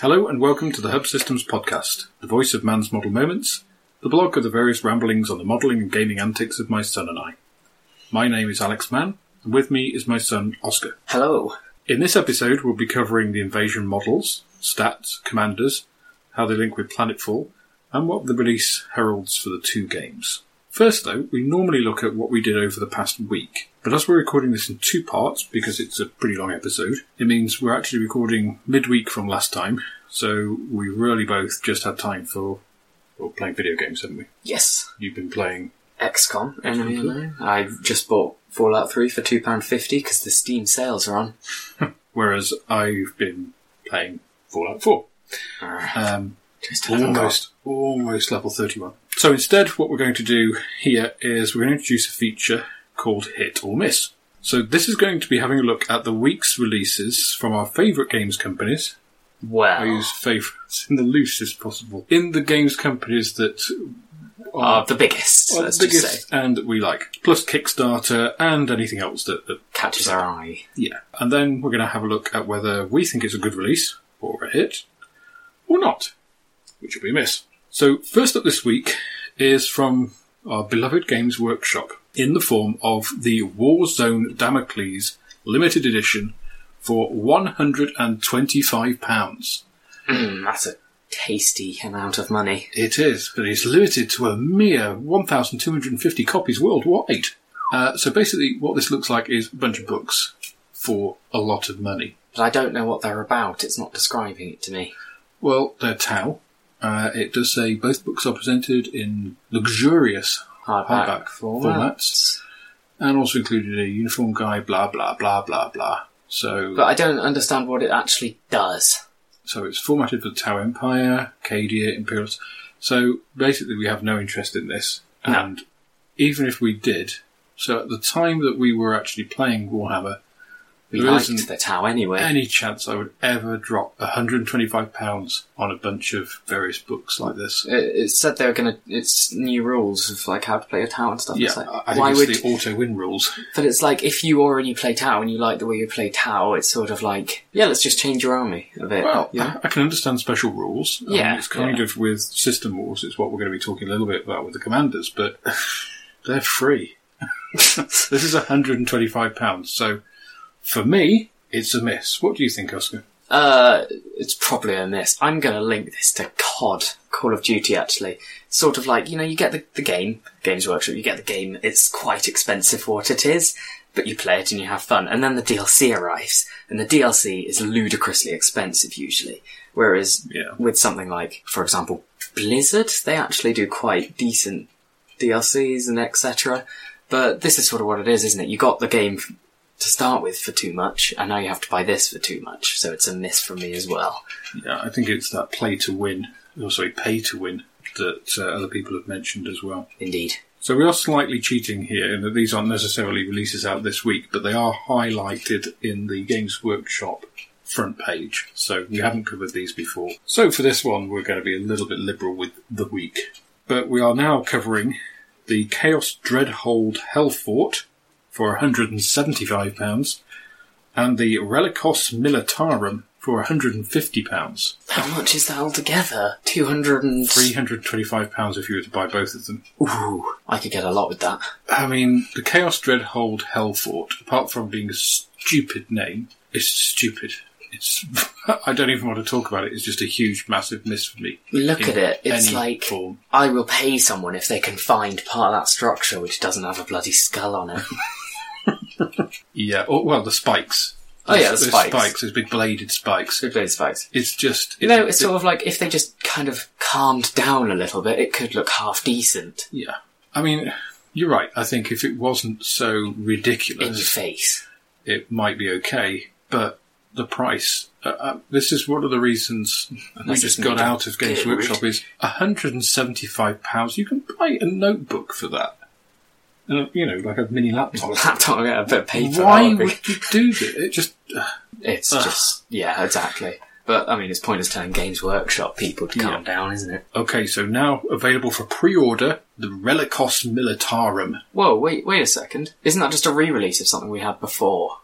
Hello and welcome to the Hub Systems podcast, the voice of man's model moments, the blog of the various ramblings on the modelling and gaming antics of my son and I. My name is Alex Mann, and with me is my son Oscar. Hello. In this episode, we'll be covering the invasion models, stats, commanders, how they link with Planetfall, and what the release heralds for the two games. First, though, we normally look at what we did over the past week, but as we're recording this in two parts, because it's a pretty long episode, it means we're actually recording midweek from last time, so we really both just had time for well, playing video games, haven't we? Yes. You've been playing. XCOM, Enemy. I've just bought Fallout 3 for £2.50 because the Steam sales are on. Whereas I've been playing Fallout 4. Um, just almost, almost level 31. So instead, what we're going to do here is we're going to introduce a feature called Hit or Miss. So this is going to be having a look at the week's releases from our favourite games companies. Well, I use favourites in the loosest possible. In the games companies that are the biggest, are the biggest say. and that we like. Plus Kickstarter and anything else that, that Catches our eye. yeah. And then we're going to have a look at whether we think it's a good release, or a hit, or not, which will be a miss. So, first up this week is from our beloved Games Workshop in the form of the Warzone Damocles limited edition for £125. Mm, that's a tasty amount of money. It is, but it's limited to a mere 1,250 copies worldwide. Uh, so basically, what this looks like is a bunch of books for a lot of money. But I don't know what they're about. It's not describing it to me. Well, they're Tau. Uh, it does say both books are presented in luxurious Hardback, Hardback formats. formats. and also included a uniform guide, blah, blah, blah, blah, blah. So, But I don't understand what it actually does. so it's formatted for the Tau Empire, Cadia, Imperials. So basically, we have no interest in this. No. And even if we did, so at the time that we were actually playing Warhammer, We there liked the Tau anyway. any chance I would ever drop £125 on a bunch of various books like this. it, it said they were going to. It's new rules of like how to play a Tau and stuff. Yeah, It's like, I think why it's would the auto win rules. But it's like if you already play Tau and you like the way you play Tau, it's sort of like yeah, let's just change your army a bit. Well, know? I, I can understand special rules. Um, Yeah, it's kind yeah. of with system wars. It's what we're going to be talking a little bit about with the commanders, but they're free. this is 125 pounds. So for me, it's a miss. What do you think, Oscar? Uh, it's probably a miss. I'm going to link this to COD, Call of Duty. Actually, sort of like you know, you get the, the game, Games Workshop. You get the game. It's quite expensive for what it is, but you play it and you have fun. And then the DLC arrives, and the DLC is ludicrously expensive usually. Whereas Yeah. with something like, for example, Blizzard, they actually do quite decent DLCs and etc. But this is sort of what it is, isn't it? You got the game to start with for too much, and now you have to buy this for too much. So it's a miss for me as well. Yeah, I think it's that play to win, or sorry, pay to win that uh, other people have mentioned as well. Indeed. So we are slightly cheating here in that these aren't necessarily releases out this week, but they are highlighted in the Games Workshop front page. So we haven't covered these before. So for this one, we're going to be a little bit liberal with the week. But we are now covering the Chaos Dreadhold Hellfort for £175 and the Relicos Militarum for £150. How much is that altogether? 200 and... £325 if you were to buy both of them. Ooh, I could get a lot with that. I mean, the Chaos Dreadhold Hellfort, apart from being a stupid name, is stupid. It's I don't even want to talk about it. It's just a huge, massive miss for me. Look at it. It's like form. I will pay someone if they can find part of that structure which doesn't have a bloody skull on it. Yeah. Oh, well, the spikes. Oh, yeah, the Those spikes. spikes. Those big bladed spikes. Good blade spikes. It's just. You know, it's sort of like if they just kind of calmed down a little bit, it could look half decent yeah. I mean, you're right. I think if it wasn't so ridiculous in your face. it might be okay. But the price. Uh, uh, this is one of the reasons we just it's got out of Games. Workshop is £175. You can buy a notebook for that. Uh, you know, like a mini laptop. Laptop, yeah, a bit of paper. Why would would you do that? It just. uh, It's Ugh. just, yeah, exactly. But I mean, it's pointless telling Games Workshop people to calm Yeah. down, isn't it? Okay, so now available for pre-order, the Relicos Militarum. Whoa, wait, wait a second. Isn't that just a re-release of something we had before?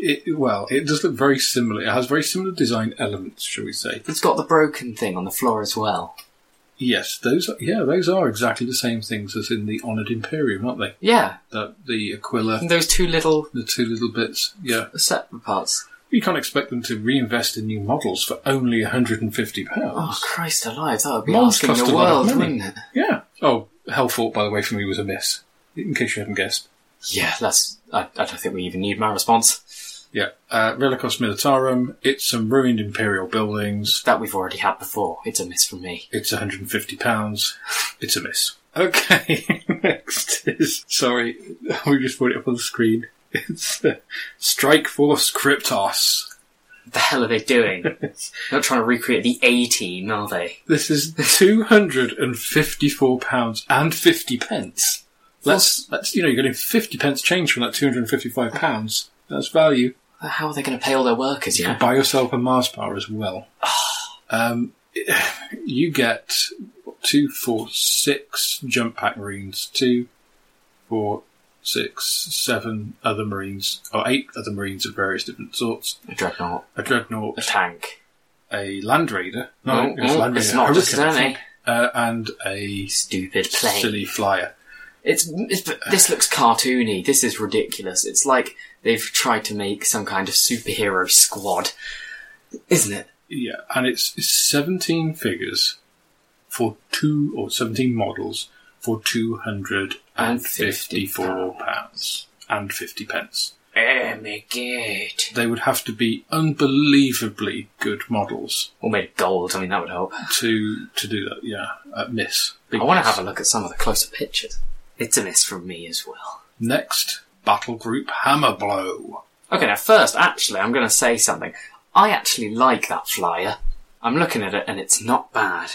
It, well, it does look very similar. It has very similar design elements, shall we say? It's got the broken thing on the floor as well. Yes, those. Are, yeah, those are exactly the same things as in the Honoured Imperium, aren't they? Yeah, That the Aquila, and those two little the two little bits. Yeah, separate parts. you can't expect them to reinvest in new models for only 150 pounds. Oh Christ alive, that would be Models asking cost the a lot of world, money. wouldn't it? Yeah. Oh, Hellfort, by the way, for me was a miss. In case you haven't guessed. Yeah, that's. I, I don't think we even need my response. Yeah. Uh, Relicos Militarum. It's some ruined Imperial buildings. That we've already had before. It's a miss from me. It's 150 pounds. It's a miss. Okay. Next is sorry, we just put it up on the screen. It's uh, Strike Force Cryptos. What the hell are they doing? Not trying to recreate the A team, are they? This is two hundred and fifty-four pounds and fifty pence. Let's let's you know you're getting fifty pence change from that two hundred and fifty-five pounds. That's value. How are they going to pay all their workers? Yeah. Buy yourself a Mars bar as well. um, you get two, four, six jump pack marines, two, four, six, seven other marines, or eight other marines of various different sorts. A dreadnought, A dreadnought, a tank. a land raider. No, Oh, it's land it's not Hurricane, just an Uh, and a Stupid plane. silly flyer. It's, it's this looks cartoony. This is ridiculous. It's like they've tried to make some kind of superhero squad, isn't it? Yeah, and it's, it's 17 figures for two, or 17 models for £254 pounds and 50 pence. Oh my god! They would have to be unbelievably good models Or made gold. I mean, that would help. to to do that. Yeah, uh, miss. Big I want to miss. have a look at some of the closer pictures. It's a miss from me as well. Next, Battle Group Hammer Blow. Okay, now first, actually, I'm going to say something. I actually like that flyer. I'm looking at it and it's not bad,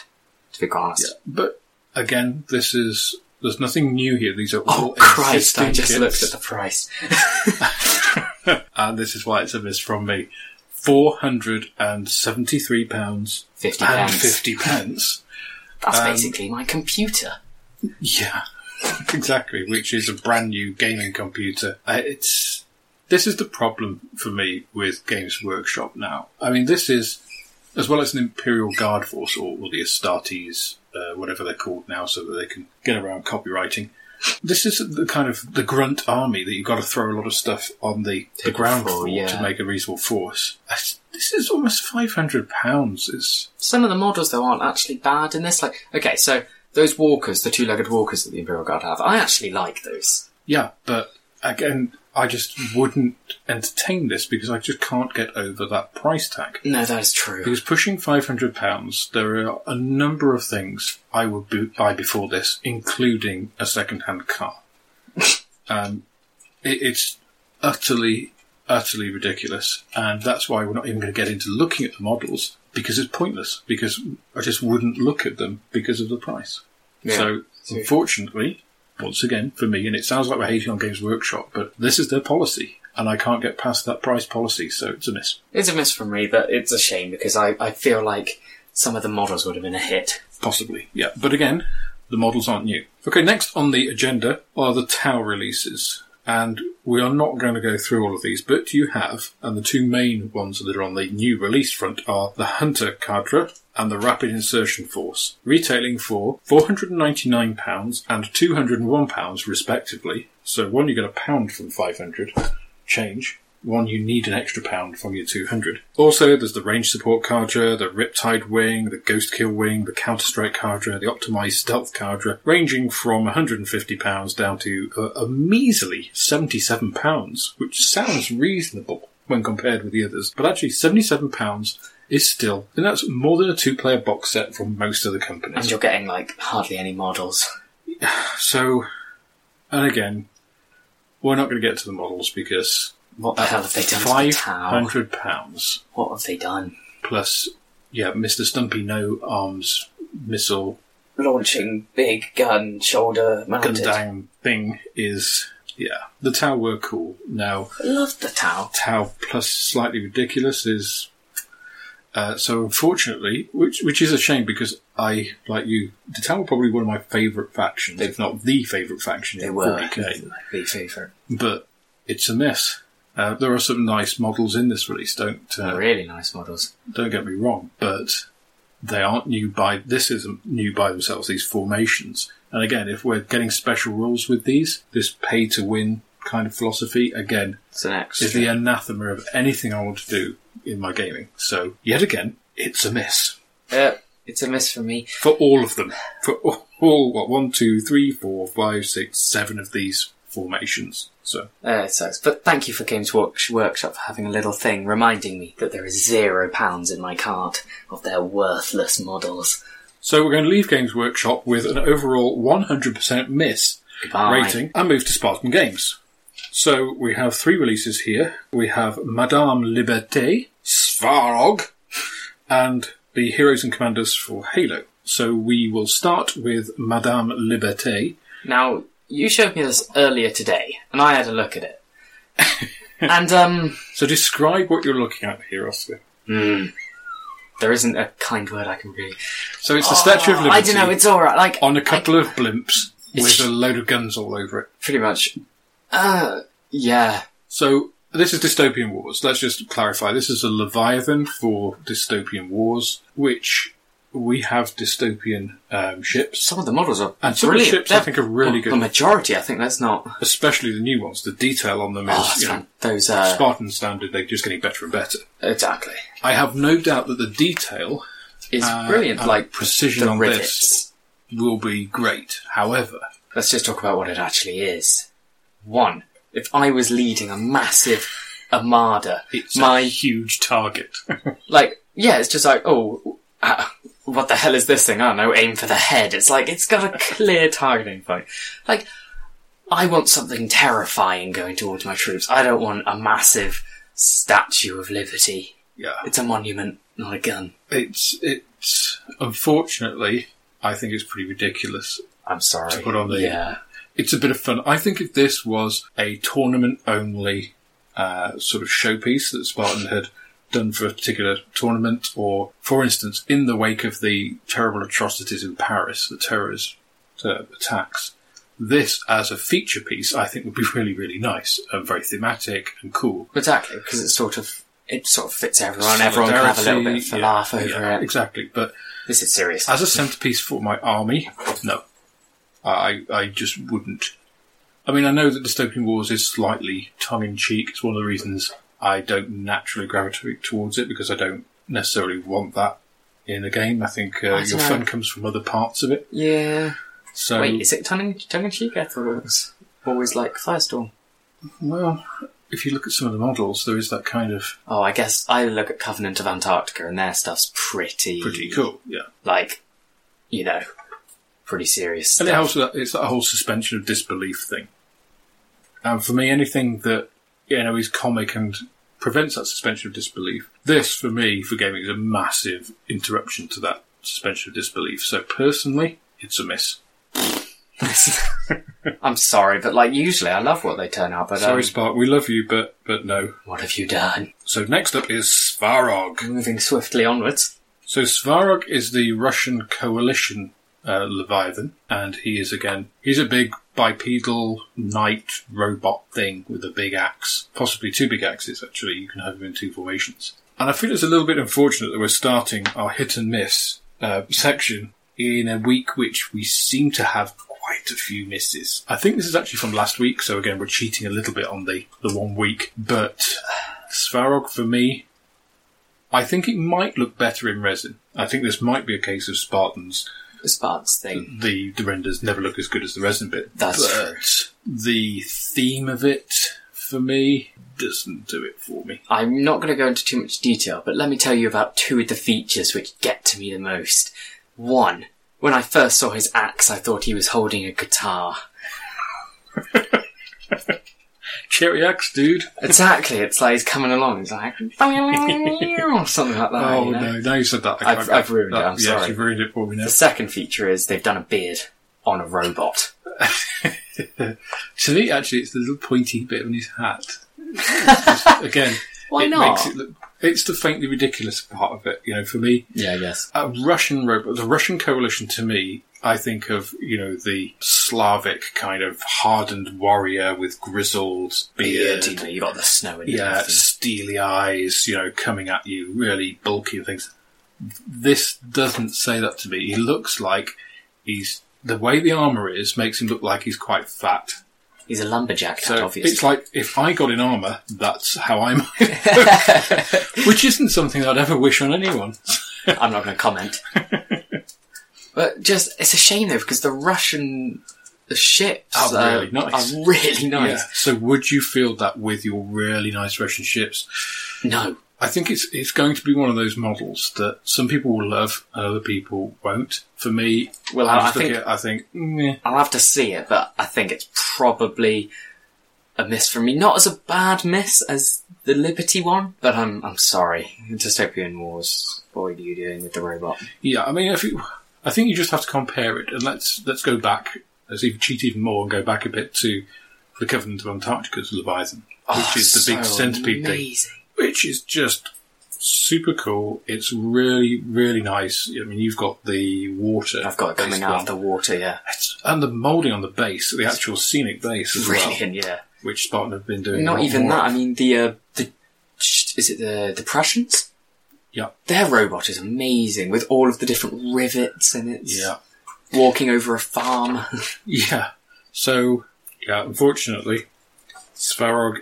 to be honest. Yeah, but again, this is there's nothing new here. These are all Oh Christ! I just kits. looked at the price. and this is why it's a miss from me. Four hundred and seventy-three pounds Fifty and pence. fifty pence. That's Um, basically my computer. Yeah, exactly. Which is a brand new gaming computer. Uh, it's this is the problem for me with Games Workshop now. I mean, this is as well as an Imperial Guard Force or, or the Astartes, uh, whatever they're called now, so that they can get around copywriting. This is the kind of the grunt army that you've got to throw a lot of stuff on the, the ground for, yeah. to make a reasonable force. That's- This is almost five hundred pounds. It's Some of the models though aren't actually bad in this. Like, okay, so those walkers, the two-legged walkers that the Imperial Guard have, I actually like those. Yeah, but again, I just wouldn't entertain this because I just can't get over that price tag. No, that is true. Because pushing five hundred pounds, there are a number of things I would bu- buy before this, including a second-hand car. um, it, it's utterly, utterly ridiculous, and that's why we're not even going to get into looking at the models because it's pointless. Because I just wouldn't look at them because of the price. Yeah. So, unfortunately, once again, for me, and it sounds like we're hating on Games Workshop, but this is their policy, and I can't get past that price policy, so it's a miss. It's a miss for me, but it's a shame because I, I feel like some of the models would have been a hit. Possibly, yeah. But again, the models aren't new. Okay, next on the agenda are the Tau releases. And we are not going to go through all of these, but you have, and the two main ones that are on the new release front are the Hunter Cadre and the Rapid Insertion Force, retailing for £499 and £201 respectively. So one you get a pound from 500 change, one you need an extra pound from your 200. Also, there's the range support cadre, the Riptide wing, the Ghostkeel wing, the Counter Strike cadre, the Optimized Stealth cadre, ranging from £150 down to a, a measly £77, which sounds reasonable when compared with the others. But actually, £77 is still, and that's more than a two-player box set from most of the companies. And you're getting like hardly any models. So, and again, we're not going to get to the models because What the hell have they done the five Tau? pounds What have they done? plus, yeah, Mister Stumpy no arms missile Launching big gun, shoulder gun mounted. down thing is yeah. The Tau were cool. Now I love the Tau. Tau plus slightly ridiculous is. Uh, so unfortunately, which which is a shame because I like you. The Tau were probably one of my favourite factions, if not the favourite faction They in were 40k. my favourite. But it's a miss. Uh, there are some nice models in this release. Don't uh, Really nice models. don't get me wrong, but they aren't new by this isn't new by themselves. These formations, and again, if we're getting special rules with these, this pay to win kind of philosophy again is the anathema of anything I want to do in my gaming. So yet again, it's a miss Uh, it's a miss for me. for all of them. For all, all what one, two, three, four, five, six, seven of these formations. So Uh, it sucks. But thank you for Games Workshop for having a little thing reminding me that there is zero pounds in my cart of their worthless models. So we're going to leave Games Workshop with an overall 100% miss Goodbye. rating and move to Spartan Games. So we have three releases here. We have Madame Liberté, Svarog, and the Heroes and Commanders for Halo. So we will start with Madame Liberté. Now, you showed me this earlier today, and I had a look at it. and, um, So describe what you're looking at here, Oscar. there isn't a kind word I can really. So it's the Statue of Oh, Liberty I don't know, it's alright. Like, on a couple of blimps It's- with a load of guns all over it. pretty much. Uh, yeah. So this is Dystopian Wars. Let's just clarify. This is a Leviathan for Dystopian Wars, which we have dystopian um, ships, Some of the models are and some of the brilliant. ships I They're- think are really well, good, The majority, I think, that's not. especially the new ones. The detail on them is, Oh, you know, those, uh, Spartan standard. They're just getting better and better. exactly. I have no doubt that the detail It's uh, brilliant. and like, precision the on rivets. this will be great. However, Let's just talk about what it actually is. One, if I was leading a massive armada, it's my a huge target. like, yeah, it's just like, oh, uh, what the hell is this thing? I don't know, aim for the head. It's like, it's got a clear targeting point. Like, I want something terrifying going towards my troops. I don't want a massive statue of liberty. yeah, It's a monument, not a gun. it's it's unfortunately. I think it's pretty ridiculous I'm sorry. To put on the- yeah. it's a bit of fun. I think if this was a tournament only uh, sort of showpiece that Spartan had done for a particular tournament, or for instance, in the wake of the terrible atrocities in Paris, the terrorist uh, attacks, this as a feature piece, I think would be really, really nice and very thematic and cool. Exactly, because it's sort of, it sort of fits everyone. Everyone can have a little bit of a Solidarity, laugh over yeah, it. Exactly, but This is serious. as a centerpiece for my army, no. I I just wouldn't. I mean, I know that Dystopian Wars is slightly tongue in cheek. It's one of the reasons I don't naturally gravitate towards it because I don't necessarily want that in a game. I think uh, I your dunno. fun comes from other parts of it. yeah. So, Wait, is it tongue tongue in cheek? I thought it was always like Firestorm. well, if you look at some of the models, there is that kind of Oh, I guess I look at Covenant of Antarctica and their stuff's pretty, pretty cool, yeah. like, you know, pretty serious And it stuff. helps that, it's that whole suspension of disbelief thing. And for me, anything that, you know, is comic and prevents that suspension of disbelief, this, for me, for gaming, is a massive interruption to that suspension of disbelief. So personally, it's a miss. I'm sorry, but like usually I love what they turn out. But Sorry, um, Spark, we love you, but, but no. what have you done? So next up is Svarog. Moving swiftly onwards. So Svarog is the Russian coalition uh, Leviathan, and he is again, he's a big bipedal knight robot thing with a big axe, possibly two big axes actually, you can have them in two formations. And I feel it's a little bit unfortunate that we're starting our hit and miss uh, section in a week which we seem to have quite a few misses. I think this is actually from last week, so again we're cheating a little bit on the, the one week, but Svarog for me I think it might look better in resin. I think this might be a case of Spartans. The Sparks thing. The the renders never look as good as the resin bit. That's but the theme of it for me doesn't do it for me. I'm not going to go into too much detail, but let me tell you about two of the features which get to me the most. One, when I first saw his axe, I thought he was holding a guitar. Cherry axe, dude. Exactly, it's like he's coming along, it's like, or something like that. oh you know? no! Now you said that. I I've- I've ruined it, I'm yes, sorry. you've ruined it for me now. The second feature is they've done a beard on a robot. To me, actually, it's the little pointy bit on his hat. Just- again, Why it not? makes it look. It's the faintly ridiculous part of it. You know, for me, Yeah, guess. a Russian robot, the Russian coalition to me I think of, you know, the Slavic kind of hardened warrior with grizzled oh, beard. beard. You know, got the snow and Yeah, everything. steely eyes, you know, coming at you, really bulky and things. This doesn't say that to me. He looks like he's, the way the armour is makes him look like he's quite fat. He's a lumberjack, So obviously. it's like if I got in armour, that's how I might. Which isn't something I'd ever wish on anyone. I'm not going to comment. but just, it's a shame though, because the Russian the ships Oh, are, really nice. are really nice. Yeah. So would you feel that with your really nice Russian ships? No. I think it's it's going to be one of those models that some people will love and other people won't. For me, Well, I, I, I just look think at it, I think, meh. I'll have to see it, but I think it's probably a miss for me. Not as a bad miss as the Liberty one, but I'm I'm sorry. Dystopian Wars. What are you doing with the robot? yeah. I mean, if you, I think you just have to compare it, and let's let's go back. Let's even cheat even more and go back a bit to the Covenant of Antarctica's Leviathan, which is the big Oh, so centipede thing. which is just super cool. It's really, really nice. I mean, you've got the water. I've got it coming out of the water. Yeah, It's- and the moulding on the base, the actual scenic base as well. Yeah. which Spartan have been doing. Not even that. of. I mean, the uh, the is it the the Prussians? Yeah. Their robot is amazing with all of the different rivets and it's Yeah, walking over a farm. yeah. So, yeah, unfortunately, Svarog,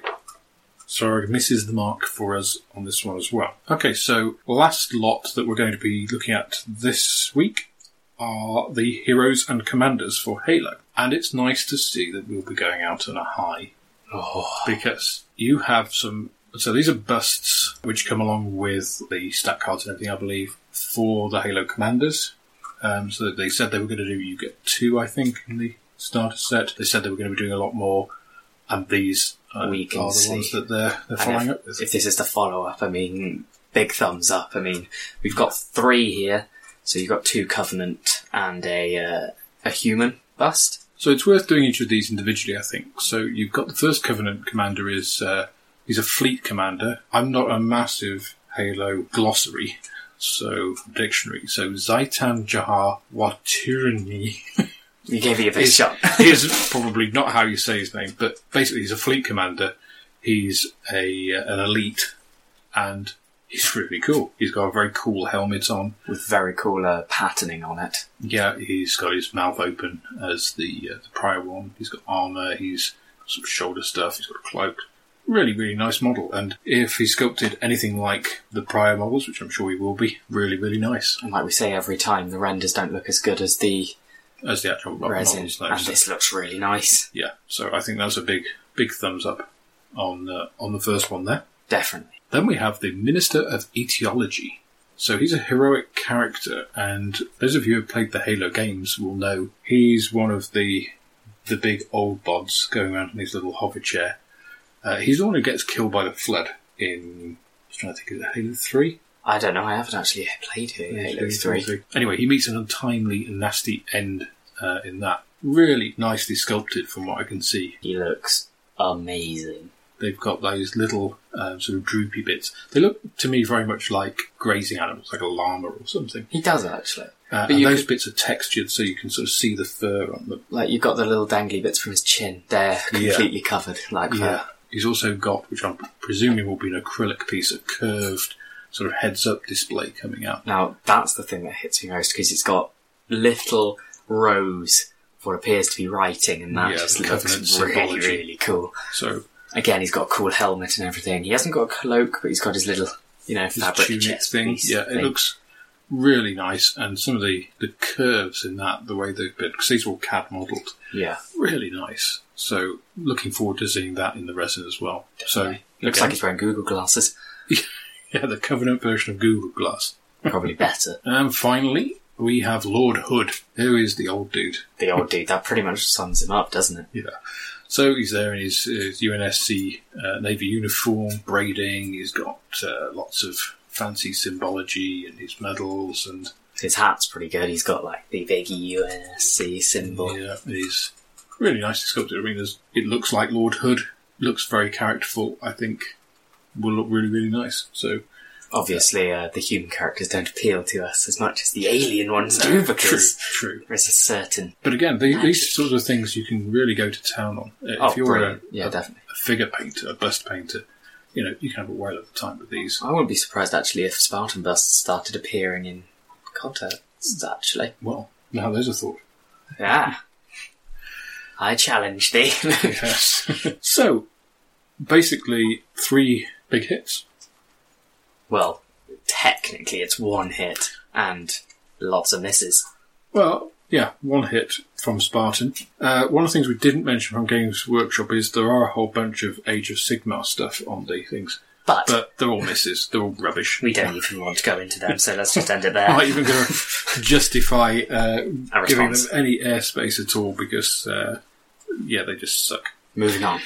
Svarog misses the mark for us on this one as well. Okay, so last lot that we're going to be looking at this week are the heroes and commanders for Halo, and it's nice to see that we'll be going out on a high oh, because you have some. So these are busts which come along with the stat cards and everything, I believe, for the Halo commanders. Um, so they said they were going to do. You get two, I think, in the starter set. They said they were going to be doing a lot more, and these uh, We can are the see. ones that they're they're following if, up with. if this is the follow up, I mean, big thumbs up. I mean, we've got three here, so you've got two Covenant and a uh, a human bust. So it's worth doing each of these individually, I think. So you've got the first Covenant commander is uh, he's a fleet commander. I'm not a massive Halo glossary, so dictionary. So Zaitan Jahar Watirni You gave it a is, shot. is probably not how you say his name, but basically he's a fleet commander. He's a uh, an elite, and he's really cool. He's got a very cool helmet on. with very cool uh, patterning on it. Yeah, he's got his mouth open as the uh, the prior one. He's got armor. He's got some shoulder stuff. He's got a cloak. Really, really nice model. And if he sculpted anything like the prior models, which I'm sure he will be, really, really nice And like we say every time, the renders don't look as good as the as the actual resin, models. though. and So- this looks really nice. yeah, so I think that's a big, big thumbs up on uh, on the first one there. Definitely. Then we have the Minister of Etiology. So he's a heroic character, and those of you who have played the Halo games will know he's one of the the big old bods going around in his little hover chair. Uh, he's the one who gets killed by the flood in. I was trying to think, is it Halo Three? I don't know. I haven't actually played Halo Three. Anyway, he meets an untimely and nasty end uh, in that. Really nicely sculpted, from what I can see. He looks amazing. they've got those little um, sort of droopy bits. They look to me very much like grazing animals, like a llama or something. He does actually. Uh, But and those could- bits are textured, so you can sort of see the fur on them. Like you've got the little dangly bits from his chin. They're Yeah. completely covered like Yeah. He's also got, which I'm presuming will be an acrylic piece, a curved sort of heads-up display coming out. Now that's the thing that hits me most because it's got little rows of what appears to be writing, and that Yeah, just looks really, symbology. really cool. So Again, he's got a cool helmet and everything. He hasn't got a cloak, but he's got his little, you know, fabric chest thing, piece yeah, it thing. looks really nice. And some of the, the curves in that, the way they've been, because these are all CAD modelled, Yeah, really nice. So looking forward to seeing that in the resin as well. So looks again, like he's wearing Google glasses. Yeah, the Covenant version of Google Glass. Probably better. And finally, we have Lord Hood, who is the old dude. The old dude. That pretty much sums him up, doesn't it? Yeah. So he's there in his, his UNSC uh, Navy uniform, braiding. He's got uh, lots of fancy symbology and his medals, and His hat's pretty good. He's got like the big UNSC symbol. yeah, he's really nicely sculpted. I mean, there's, it looks like Lord Hood. Looks very characterful. I think will look really, really nice. So obviously uh, the human characters don't appeal to us as much as the alien ones do True, because true. there's a certain But again, the, these sorts of things you can really go to town on. Uh, oh if you're a, yeah a, definitely a figure painter, a bust painter, you know, you can have a whale of a time with these. I wouldn't be surprised actually if Spartan busts started appearing in contests actually Well, now there's a thought. yeah I challenge thee Yes. so, basically, three big hits. well technically it's one hit and lots of misses Well, yeah, one hit from Spartan. Uh, one of the things we didn't mention from Games Workshop is there are a whole bunch of Age of Sigmar stuff on the things, but, but they're all misses. They're all rubbish. we don't even want to go into them so let's just end it there. I'm not even going to justify uh, giving them any airspace at all because, uh, yeah, they just suck. moving on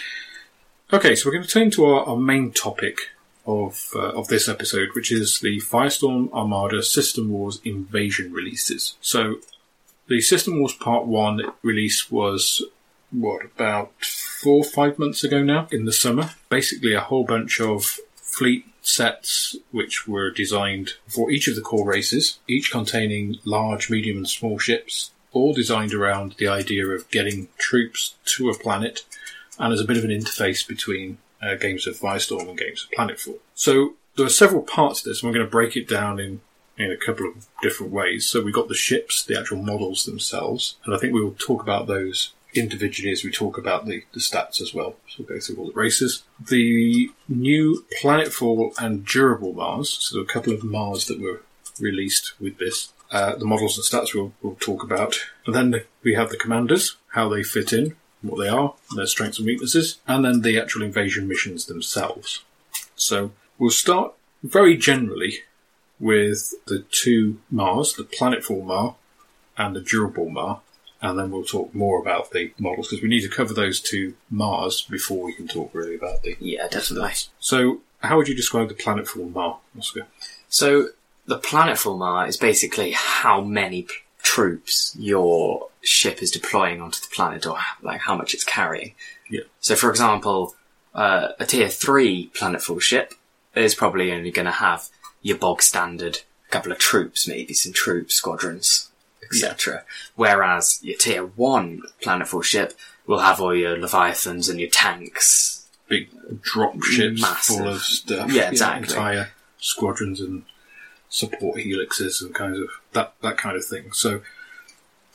Okay, so we're going to turn to our, our main topic of uh, of this episode, which is the Firestorm Armada System Wars Invasion releases. So, the System Wars Part One release was what about four, five months ago now in the summer. Basically, a whole bunch of fleet sets which were designed for each of the core races, each containing large, medium, and small ships, all designed around the idea of getting troops to a planet and as a bit of an interface between uh, games of Firestorm and games of Planetfall. So there are several parts to this, and we're going to break it down in in a couple of different ways. So we've got the ships, the actual models themselves, and I think we will talk about those individually as we talk about the, the stats as well. So we'll go through all the races. The new Planetfall and Durable Mars, so a couple of Mars that were released with this. Uh, the models and stats we'll, we'll talk about. And then we have the commanders, how they fit in, what they are, their strengths and weaknesses, and then the actual invasion missions themselves. So we'll start very generally with the two Mars, the Planetfall Mar and the Durable Mar, and then we'll talk more about the models because we need to cover those two Mars before we can talk really about the. yeah definitely So, how would you describe the Planetfall Mar, Oscar? So the planetfall Mar is basically how many p- troops your ship is deploying onto the planet, or like how much it's carrying. Yeah. So, for example, uh, a tier three planetfall ship is probably only going to have your bog standard a couple of troops, maybe some troop squadrons, etc. Whereas your tier one planetfall ship will have all your leviathans and your tanks. Big drop ships Massive. full of stuff. Yeah, exactly. entire squadrons and support helixes and kinds of that that kind of thing. So,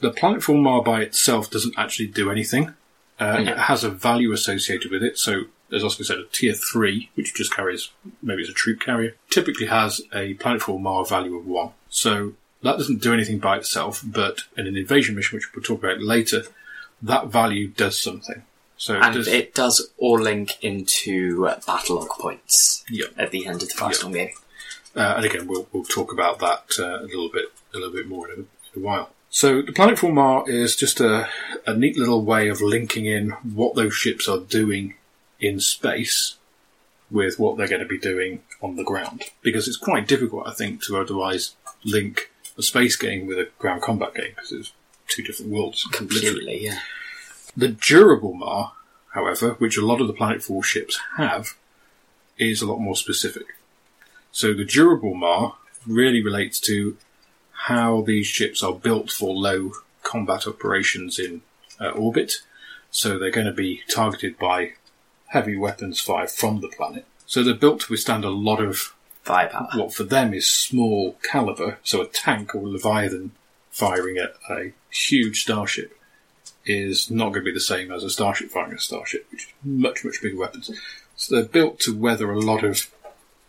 the Planetfall Mar by itself doesn't actually do anything. Uh, No. It has a value associated with it. So, as Oscar said, a tier three, which just carries maybe it's a troop carrier, typically has a Planetfall Mar value of one. So that doesn't do anything by itself, but in an invasion mission, which we'll talk about later, that value does something. So it And does, it does all link into uh, battle log points yeah. at the end of the Firestorm game. Uh, and again, we'll, we'll talk about that uh, a little bit, a little bit more in a, in a while. So the Planetfall Mar is just a, a neat little way of linking in what those ships are doing in space with what they're going to be doing on the ground. Because it's quite difficult, I think, to otherwise link a space game with a ground combat game because it's two different worlds. literally. Completely, yeah. The durable Mar, however, which a lot of the Planetfall ships have, is a lot more specific. So the durable Mar really relates to how these ships are built for low combat operations in uh, orbit. So they're going to be targeted by heavy weapons fire from the planet. So they're built to withstand a lot of Firepower. what for them is small caliber, so a tank or a Leviathan firing at a huge starship is not going to be the same as a starship firing a starship, which is much, much bigger weapons. So they're built to weather a lot of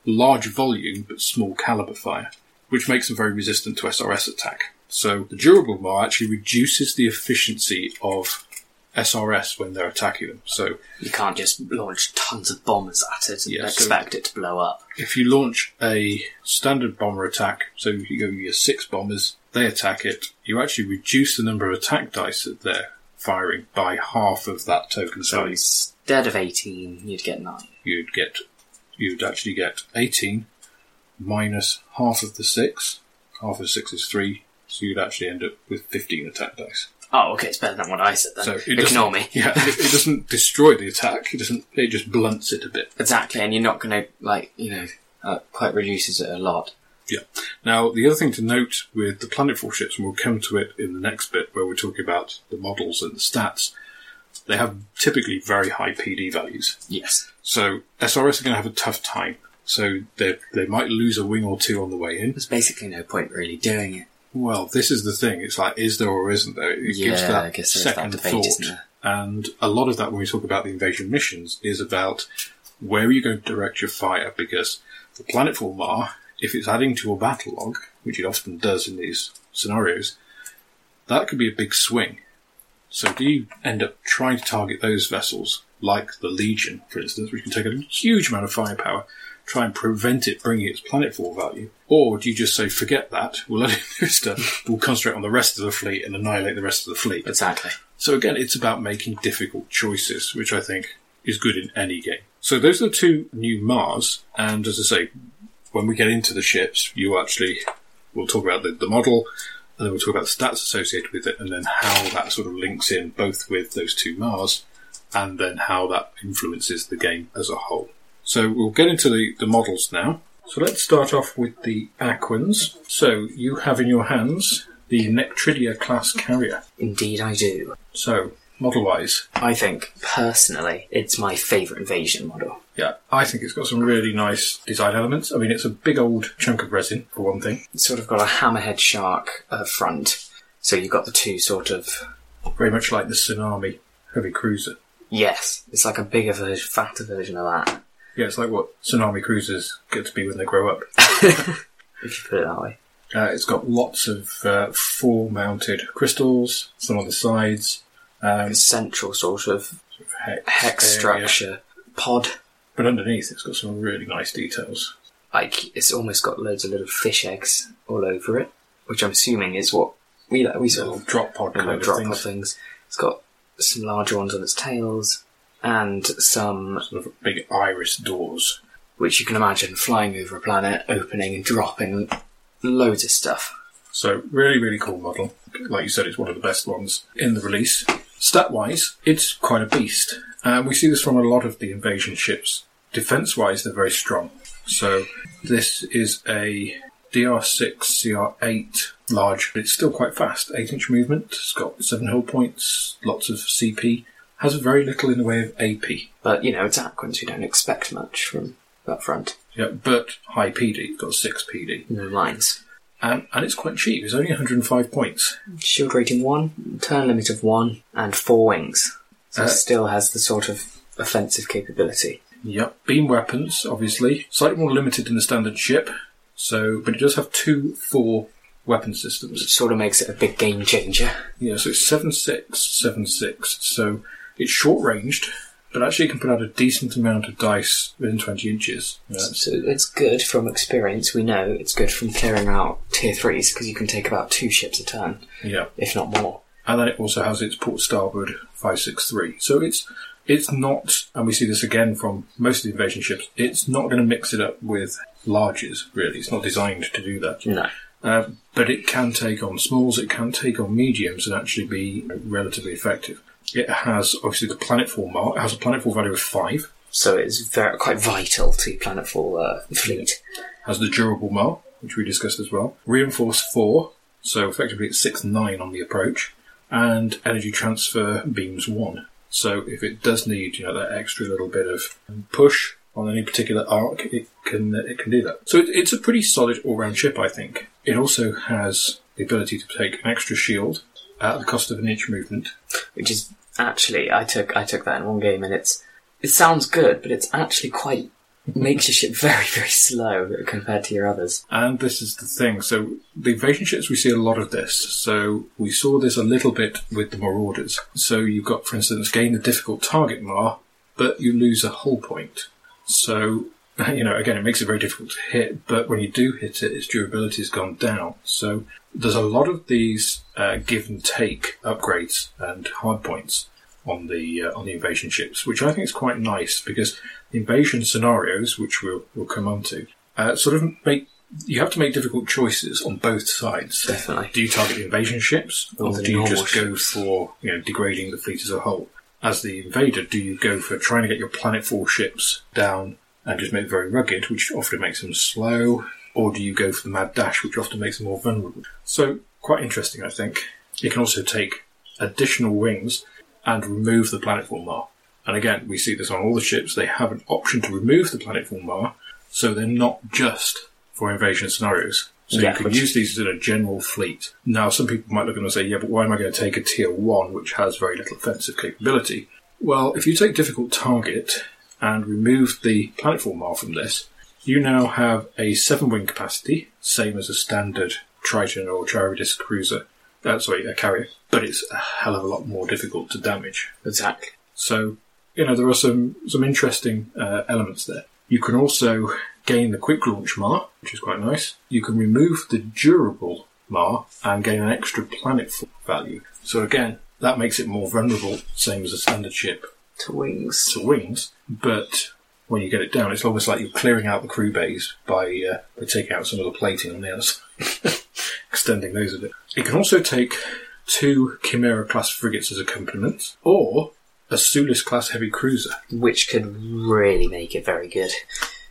large volume but small caliber fire, which makes them very resistant to SRS attack. So the durable Mar actually reduces the efficiency of SRS when they're attacking them. So You can't just launch tons of bombers at it and Yeah, so- expect it to blow up. if you launch a standard bomber attack, so you go your six bombers, they attack it, you actually reduce the number of attack dice that they're firing by half of that token So size. instead of 18, you'd get 9. You'd get, you'd actually get 18 minus half of the six. Half of six is three, so you'd actually end up with 15 attack dice. Oh, okay, it's better than what I said then. So it Ignore doesn't- me. Yeah, it, it doesn't destroy the attack. It doesn't. It just blunts it a bit. Exactly, and you're not going to, like, you know, uh, quite reduces it a lot. Yeah. Now, the other thing to note with the planetfall ships, and we'll come to it in the next bit where we're talking about the models and the stats, they have typically very high PD values. Yes. So SRS are going to have a tough time. So they they might lose a wing or two on the way in. There's basically no point really doing it. Well, this is the thing. It's like, is there or isn't there? It gives that there's that second debate, thought. And a lot of that, when we talk about the invasion missions, is about where are you going to direct your fire? Because the planetfall Mar, if it's adding to your battle log, which it often does in these scenarios, that could be a big swing. So do you end up trying to target those vessels, like the Legion, for instance, which can take a huge amount of firepower, try and prevent it bringing its planetfall value? Or do you just say, forget that, we'll let it do stuff, we'll concentrate on the rest of the fleet and annihilate the rest of the fleet? Exactly. So again, it's about making difficult choices, which I think is good in any game. So those are the two new Mars, and as I say, when we get into the ships, you actually we'll talk about the, the model, and then we'll talk about the stats associated with it, and then how that sort of links in both with those two Mars, and then how that influences the game as a whole. So we'll get into the, the models now. So let's start off with the Aquans. So you have in your hands the Nectridia class carrier. Indeed, I do. So, model wise, I think, personally, it's my favourite invasion model. yeah, I think it's got some really nice design elements. I mean, it's a big old chunk of resin, for one thing. It's sort of got a hammerhead shark uh, front, so you've got the two sort of. Very much like the Tsunami heavy cruiser. Yes, it's like a bigger version, fatter version of that, Yeah, it's like what tsunami cruisers get to be when they grow up. if you put it that way. Uh, it's got lots of uh, full mounted crystals, some on the sides, um, A central sort of hex, hex structure pod. But underneath, it's got some really nice details. Like it's almost got loads of little fish eggs all over it, which I'm assuming is what we we sort Little of drop pod kind of drop things. pod things. It's got some larger ones on its tails and some Sort of big iris doors. which you can imagine flying over a planet, opening and dropping loads of stuff. So really, really cool model. Like you said, it's one of the best ones in the release. Stat wise, it's quite a beast. And we see this from a lot of the invasion ships. Defense wise, they're very strong. So this is a DR6 CR8 large, it's still quite fast. 8 inch movement. It's got 7 hull points, lots of CP. Has very little in the way of AP. But you know, it's Aquans. You don't expect much from that front. Yeah, but high PD. Got 6 PD. No lines. And, and it's quite cheap. It's only 105 points. Shield rating one, turn limit of one, and four wings. So Uh, it still has the sort of offensive capability. Yep, beam weapons, obviously. Slightly more limited than the standard ship. So, but it does have two four weapon systems. Which sort of makes it a big game changer. Yeah, so it's seven six, seven six. So it's short ranged, but actually can put out a decent amount of dice within twenty inches. Yeah, So it's good from experience. We know it's good from clearing out tier threes because you can take about two ships a turn, yeah. if not more. And then it also has its port starboard five six three. So it's it's not, and we see this again from most of the invasion ships. It's not going to mix it up with larges. Really, it's not designed to do that. No. Uh, but it can take on smalls, it can take on mediums and actually be relatively effective. It has obviously the planetfall Mar, it has a planetfall value of 5, So it's very quite vital to Planetfall uh, fleet. has the durable Mar, which we discussed as well, reinforce 4, so effectively it's 6 9 on the approach, and energy transfer beams 1. So if it does need you know that extra little bit of push on any particular arc, it can it can do that. So it, it's a pretty solid all-round ship, I think. It also has the ability to take an extra shield at the cost of an inch movement. which is actually I took I took that in one game and it's it sounds good, but it's actually quite makes your ship very very slow compared to your others. And this is the thing. So the invasion ships, we see a lot of this. So we saw this a little bit with the Marauders. So you've got, for instance, gain the difficult target mar, but you lose a hull point. So you know, again, it makes it very difficult to hit. But when you do hit it, its durability has gone down. So there's a lot of these uh, give and take upgrades and hard points on the uh, on the invasion ships, which I think is quite nice because the invasion scenarios, which we'll we'll come on to, uh, sort of make you have to make difficult choices on both sides. Definitely. Do you target the invasion ships, Or do you just go ships. for you know degrading the fleet as a whole? As the invader, do you go for trying to get your planetfall ships down and just make them very rugged, which often makes them slow, or do you go for the mad dash, which often makes them more vulnerable? So, quite interesting, I think. It can also take additional wings and remove the planetfall mar. And again, we see this on all the ships. They have an option to remove the planetfall mar, so they're not just for invasion scenarios. So Yeah, you can use these in a general fleet. Now, some people might look at them and say, yeah, but why am I going to take a tier 1 which has very little offensive capability? Well, if you take difficult target and remove the planetfall mar from this, you now have a 7 wing capacity, same as a standard Triton or Charybdis cruiser. Uh, sorry, a carrier. But it's a hell of a lot more difficult to damage. Exactly. So, you know, there are some, some interesting uh, elements there. You can also gain the quick launch Mar, which is quite nice. You can remove the durable Mar and gain an extra planet value. So again, that makes it more vulnerable, same as a standard ship To wings. to wings. But when you get it down, it's almost like you're clearing out the crew bays by, uh, by taking out some of the plating on the other side, extending those a bit. It can also take two Chimera class frigates as a complement, or a Sulis class heavy cruiser. Which could really make it very good,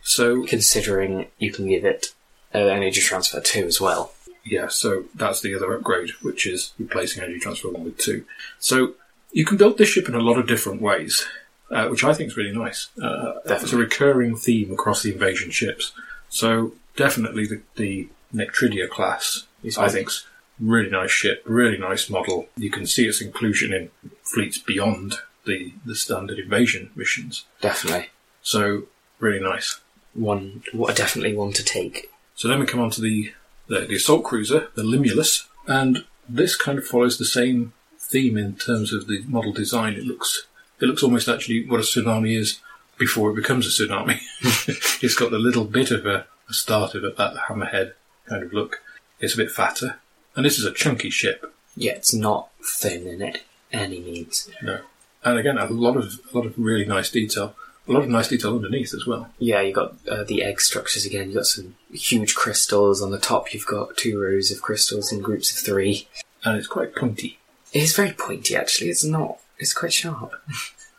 So considering you can give it uh, energy transfer too as well. yeah, so that's the other upgrade, which is replacing energy transfer one with two. So you can build this ship in a lot of different ways, uh, which I think is really nice. Uh, it's a recurring theme across the invasion ships. So definitely the, the Nectridia class, Is I think's really nice ship, really nice model. You can see its inclusion in fleets beyond the, the standard invasion missions. Definitely. So really nice. One, what definitely one to take. So then we come on to the, the, the assault cruiser, the Limulus, and this kind of follows the same theme in terms of the model design. It looks it looks almost actually what a tsunami is before it becomes a tsunami. it's got the little bit of a, a start of it, that hammerhead kind of look. It's a bit fatter, and this is a chunky ship. Yeah, it's not thin in it any means. No, and again a lot of a lot of really nice detail. A lot of nice detail underneath as well. Yeah, you've got uh, the egg structures again. You have got some huge crystals on the top. You've got two rows of crystals in groups of three. And it's quite pointy. It is very pointy, actually. It's not. It's quite sharp.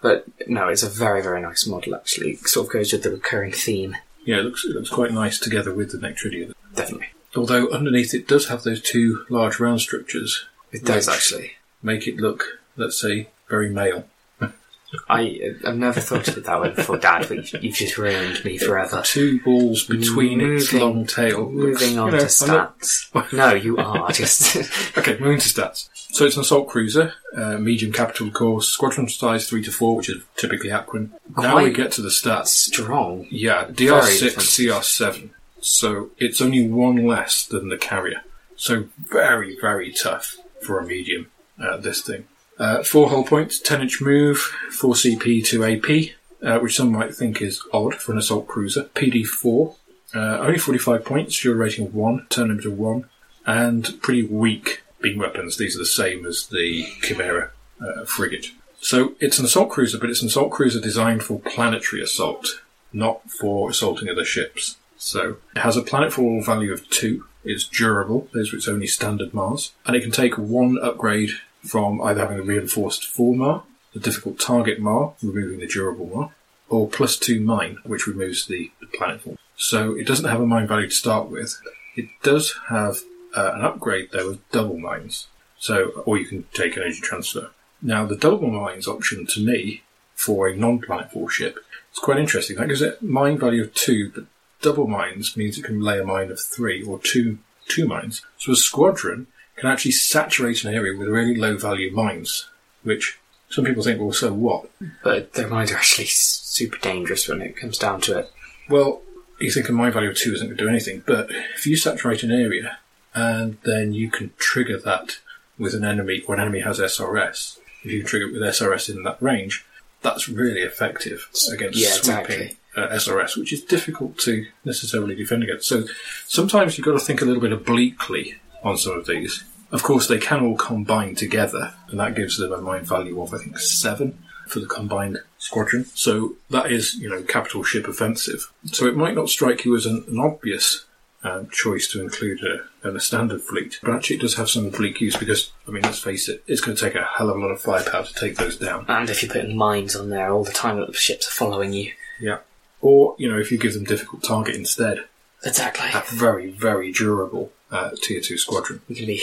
but no, it's a very very nice model. Actually, it sort of goes with the recurring theme. Yeah, it looks it looks quite nice together with the Nectridia. Definitely, Although underneath it does have those two large round structures, it does actually. make it look, let's say, very male. I I've never thought of it that way before, Dad. But you've, you've just ruined me forever. Two balls between its Moving- long tail. looks- Moving on you know, to I'm not- stats. no, you are just. Okay, moving to stats. So it's an assault cruiser, uh, medium capital course, squadron size 3 to 4, which is typically Aquan. Now we get to the stats. strong. Yeah, Very DR6, different. CR7. So it's only one less than the carrier. So very, very tough for a medium, uh, this thing. Uh, four hull points, 10 inch move, 4 CP, to AP, uh, which some might think is odd for an assault cruiser. PD4, uh, only 45 points, your rating of 1, turn limit of 1, and pretty weak beam weapons. These are the same as the Chimera uh, frigate. So it's an assault cruiser, but it's an assault cruiser designed for planetary assault, not for assaulting other ships. So it has a planetfall value of 2. It's durable, those are its only standard Mars, and it can take one upgrade from either having a reinforced 4 Mar, the difficult target Mar, removing the durable Mar, or plus 2 mine, which removes the, the planetfall. So it doesn't have a mine value to start with. It does have uh, an upgrade though of double mines. So, or you can take an energy transfer. Now, the double mines option to me for a non-planetfall ship is quite interesting. That gives it mine value of two, but double mines means it can lay a mine of three or two two mines. So a squadron can actually saturate an area with really low value mines, which some people think, well, so what? But their mines are actually super dangerous when it comes down to it. Well, you think a mine value of two isn't going to do anything, but if you saturate an area and then you can trigger that with an enemy, or an enemy has SRS, if you can trigger it with SRS in that range, that's really effective against Yeah, sweeping exactly. uh, SRS, which is difficult to necessarily defend against. So sometimes you've got to think a little bit obliquely on some of these. Of course, they can all combine together, and that gives them a mind value of, I think, seven for the combined squadron. So that is, you know, capital ship offensive. So it might not strike you as an, an obvious um, choice to include a, in a standard fleet, but actually it does have some fleet use because, I mean, let's face it, it's going to take a hell of a lot of firepower to take those down. And if you're putting mines on there all the time that the ships are following you, Yeah. Or, you know, if you give them difficult target instead, Exactly. a very, very durable uh, tier 2 squadron. You can be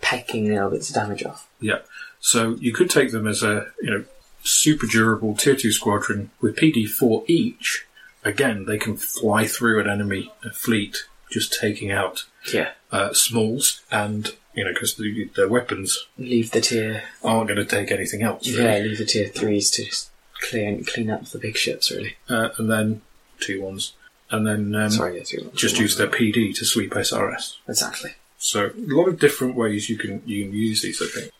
pecking nail bits of damage off. Yeah. So you could take them as a, you know, super durable tier 2 squadron with PD 4 each. Again, they can fly through an enemy fleet just taking out Yeah. uh, smalls and, you know, because the, their weapons Leave the tier. aren't going to take anything else. Really. Yeah, leave the tier threes to just clean clean up the big ships. Really. Uh, and then two ones. And then um, Sorry, yeah, just use their PD to sweep SRS. Exactly. So a lot of different ways you can you can use these, I think.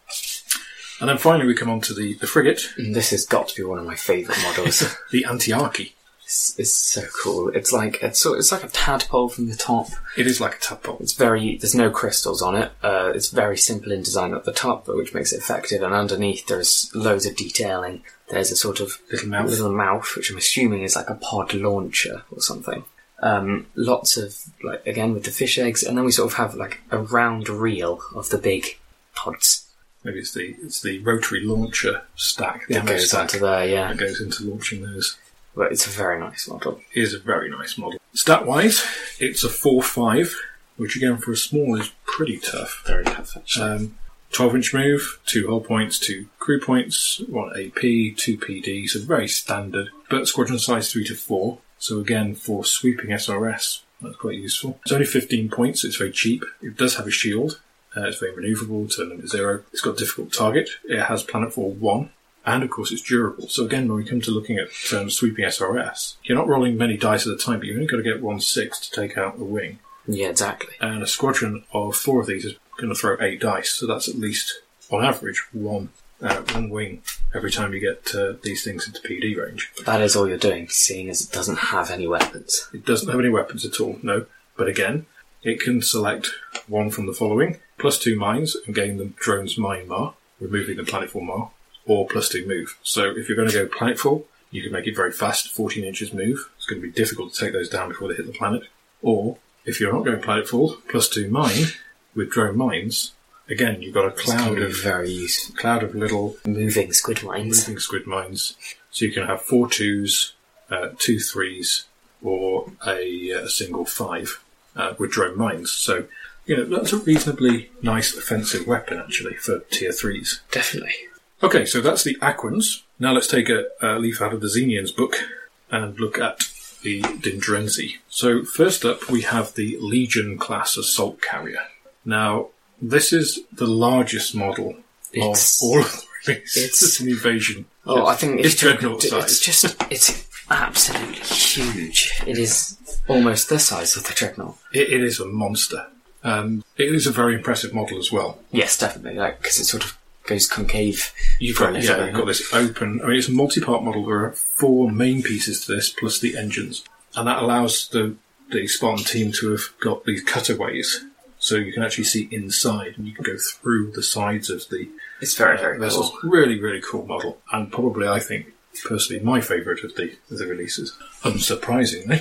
And then finally we come on to the, the frigate, And this has got to be one of my favourite models. the Antiarchy. It's, it's so cool. It's like it's sort it's like a tadpole from the top. It is like a tadpole. It's very there's no crystals on it. Uh, it's very simple in design at the top, but which makes it effective. And underneath there's loads of detailing. There's a sort of Little mouth. little mouth, which I'm assuming is like a pod launcher or something. Um, lots of like again with the fish eggs, and then we sort of have like a round reel of the big pods Maybe it's the it's the rotary launcher stack, the that goes stack onto there. Yeah, that goes into launching those. But it's a very nice model. It is a very nice model. Stat wise, it's a four five, which again for a small is pretty tough. Very tough. Actually. Um, 12 inch move, two hull points, two crew points, one AP, two PD, so very standard. But squadron size 3 to 4, so again for sweeping SRS, that's quite useful. It's only 15 points, it's very cheap. It does have a shield, uh, it's very maneuverable, turn limit 0. It's got difficult target, it has planetfall 1, and of course it's durable. So again, when we come to looking at um, sweeping SRS, you're not rolling many dice at a time, but you've only got to get one 6 to take out a wing yeah, exactly. and a squadron of four of these is going to throw eight dice, so that's at least, on average, one uh, one wing every time you get uh, these things into PD range. That is all you're doing, seeing as it doesn't have any weapons. It doesn't have any weapons at all, no. But again, it can select one from the following: plus two mines and gain the drone's mine mar, removing the planetfall mar, or plus two move. So if you're going to go planetfall, you can make it very fast, 14 inches move. It's going to be difficult to take those down before they hit the planet. Or if you're not going planetfall, plus two mine with drone mines. Again, you've got a cloud of very useful. cloud of little Moving squid mines. moving squid mines. So you can have four twos, uh, two threes, or a, a single five uh, with drone mines. So you know that's a reasonably nice offensive weapon actually for tier threes. Definitely. Okay, so that's the Aquans. Now let's take a, a leaf out of the Xenians book and look at the Dindrenzi. So first up, we have the Legion class assault carrier. Now this is the largest model It's- of all of the releases. it's- It's an invasion. Oh, I think it's took- dreadnought It's just it's absolutely huge. It is almost the size of the dreadnought. It, it is a monster. Um, it is a very impressive model as well. Yes, definitely. Like because it sort of goes concave. You've got, yeah, you've got this open. I mean, it's a multi-part model. There are four main pieces to this, plus the engines, and that allows the the Spartan team to have got these cutaways, so you can actually see inside, and you can go through the sides of the It's very very vessels. cool. Really, really cool model, and probably I think personally my favourite of the of the releases. Unsurprisingly,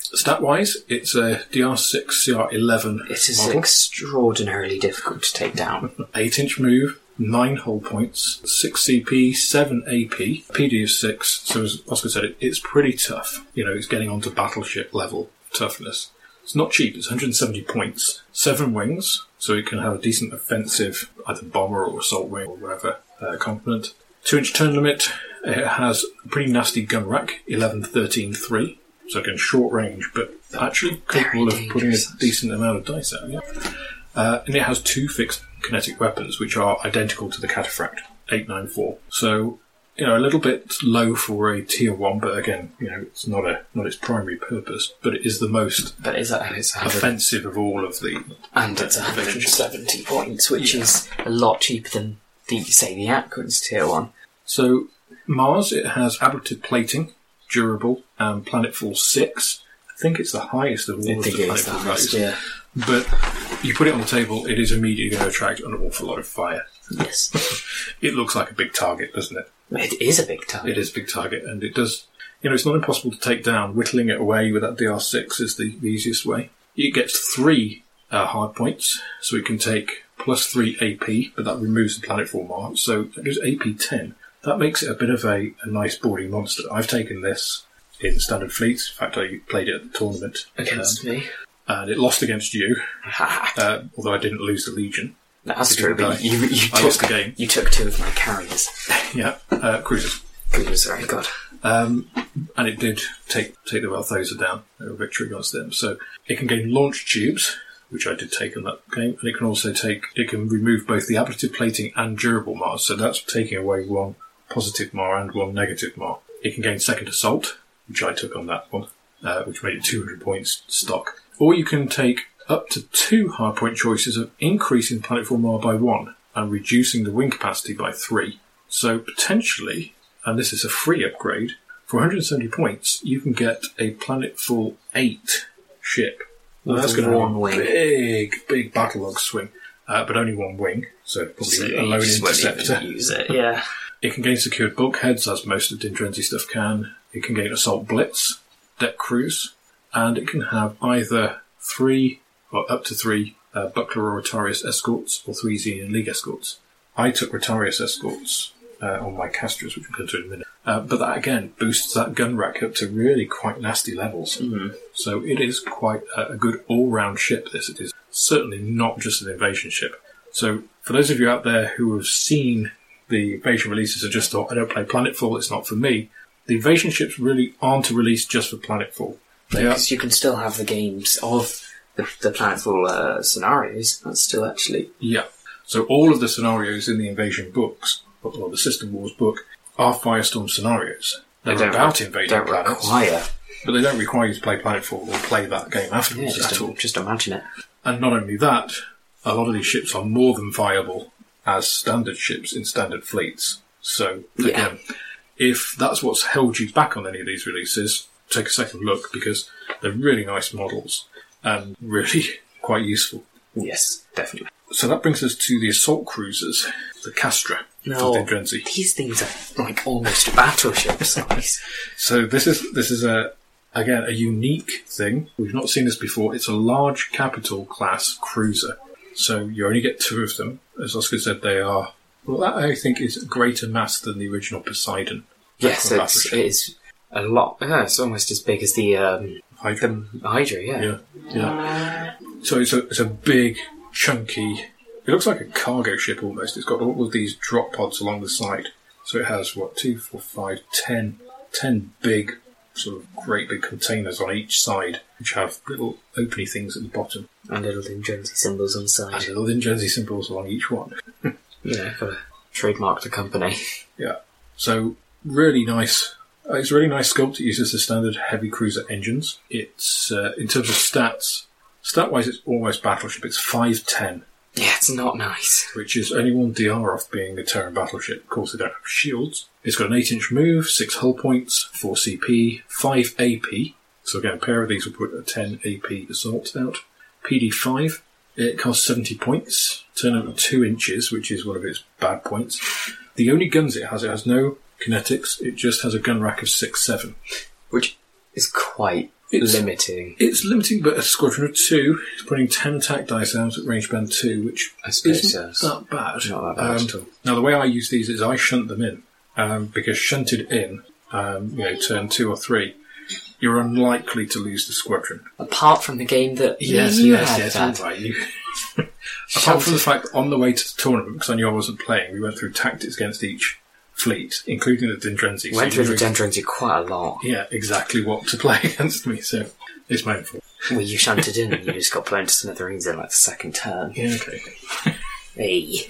stat wise, it's a DR6 CR11 It is model. extraordinarily difficult to take down. 8 inch move, 9 hull points, 6 CP, 7 AP, PD of 6. So, as Oscar said, it, it's pretty tough. You know, it's getting onto battleship level toughness. It's not cheap, it's 170 points. 7 wings, so it can have a decent offensive, either bomber or assault wing or whatever uh, component. 2 inch turn limit, it has a pretty nasty gun rack, 11 13 3. So again, short range, but actually capable of putting a decent amount of dice out. Yeah. Uh, and it has two fixed kinetic weapons, which are identical to the Cataphract 894. So, you know, a little bit low for a tier one, but again, you know, it's not a not its primary purpose, but it is the most But it's, a- it's offensive of all of the. and it's uh, 170 points, which Yeah. is a lot cheaper than the say the Atkins tier one. So Mars, it has ablative plating, durable, and planetfall six. I think it's the highest of all I of think the it is the highest. Yeah. But you put it on the table, it is immediately going to attract an awful lot of fire. Yes. It looks like a big target, doesn't it? It is a big target. It is a big target, and it does. You know, it's not impossible to take down. Whittling it away with that DR6 is the, the easiest way. It gets three uh, hard points, so it can take plus three AP, but that removes the planetfall mark, so that gives AP 10. That makes it a bit of a, a nice boarding monster. I've taken this in standard fleets. In fact, I played it at the tournament. Against Um, me. And it lost against you, uh, although I didn't lose the Legion. That's true, but you, you, I lost took, the game. you took two of my carriers. Yeah, uh, cruisers. Goodness, sorry, God. Um, and it did take take the Velthosa down, a victory against them. So it can gain launch tubes, which I did take in that game, and it can also take it can remove both the ablative plating and durable Mars. So that's taking away one positive Mar and one negative Mar. It can gain second assault, which I took on that one, uh, which made it 200 points stock. Or you can take up to two hardpoint choices of increasing planetfall Mar by one and reducing the wing capacity by three. So potentially, and this is a free upgrade, for 170 points, you can get a planetfall 8 ship. Now, that's going to one have a wing. big, big battle log swing, uh, but only one wing, so probably So a lone just won't even interceptor. use it, yeah. It can gain secured bulkheads, as most of Dindrenzi stuff can. It can gain assault blitz, deck cruise, and it can have either three or up to three uh, Buckler or Rotarius escorts or three Xenian League escorts. I took Rotarius escorts uh, on my Castras, which we'll go to in a minute. Uh, but that again boosts that gun rack up to really quite nasty levels. So it is quite a, a good all-round ship. This it is certainly not just an invasion ship. So for those of you out there who have seen the invasion releases and just thought I don't play Planetfall, it's not for me. The invasion ships really aren't a release just for Planetfall. They Because you can still have the games of the, the Planetfall uh, scenarios. That's still actually. Yeah. So all of the scenarios in the Invasion books, or the System Wars book, are Firestorm scenarios. They're don't about invading don't planets, require. but they don't require you to play Planetfall or play that game Yeah, afterwards just, at all. just imagine it. And not only that, a lot of these ships are more than viable as standard ships in standard fleets. So Yeah. again, if that's what's held you back on any of these releases, take a second look because they're really nice models and really quite useful. Yes, definitely. So that brings us to the assault cruisers, the Castra No, Dindrenzi. these things are like almost battleship size. So this is this is a again a unique thing. We've not seen this before. It's a large capital class cruiser. So you only get two of them. As Oscar said, they are well. That I think is greater mass than the original Poseidon. yes, it's, it's a lot. Yeah, it's almost as big as the um, Hydra. the Hydra. Yeah. Yeah, yeah. So it's a it's a big, chunky. It looks like a cargo ship almost. It's got all of these drop pods along the side. So it has what two, four, five, ten, ten big sort of great big containers on each side, which have little openy things at the bottom, and little Dindrenzi symbols on the and little Ingenzi symbols along each one. Yeah, got to trademark the company. Yeah. So really nice. Uh, it's a really nice sculpt. It uses the standard heavy cruiser engines. It's uh, in terms of stats. Stat wise, it's almost battleship. It's five ten. Yeah, it's not nice. which is only one DR off being a Terran battleship. Of course, they don't have shields. It's got an 8 inch move, 6 hull points, 4 CP, 5 AP. So again, a pair of these will put a 10 AP assault out. PD 5. It costs 70 points, turn over 2 inches, which is one of its bad points. The only guns it has, it has no kinetics, it just has a gun rack of 6 7. Which is quite It's- limiting. It's limiting, but a squadron of 2 is putting 10 attack dice out at range band 2, which I suppose isn't that bad. Not that bad Um, at all. Now, the way I use these is I shunt them in um, because shunted in, um, you know, turn two or three, you're unlikely to lose the squadron. Apart from the game that and you had that. all right. You, apart from the fact that on the way to the tournament, because I knew I wasn't playing, we went through tactics against each fleet, including the Dindrenzi. Went so through the Dindrenzi quite a lot. Yeah, exactly what to play against me. So it's my own fault. Well, you shunted in and you just got blown to smithereens in like the second turn. Yeah, okay. Hey.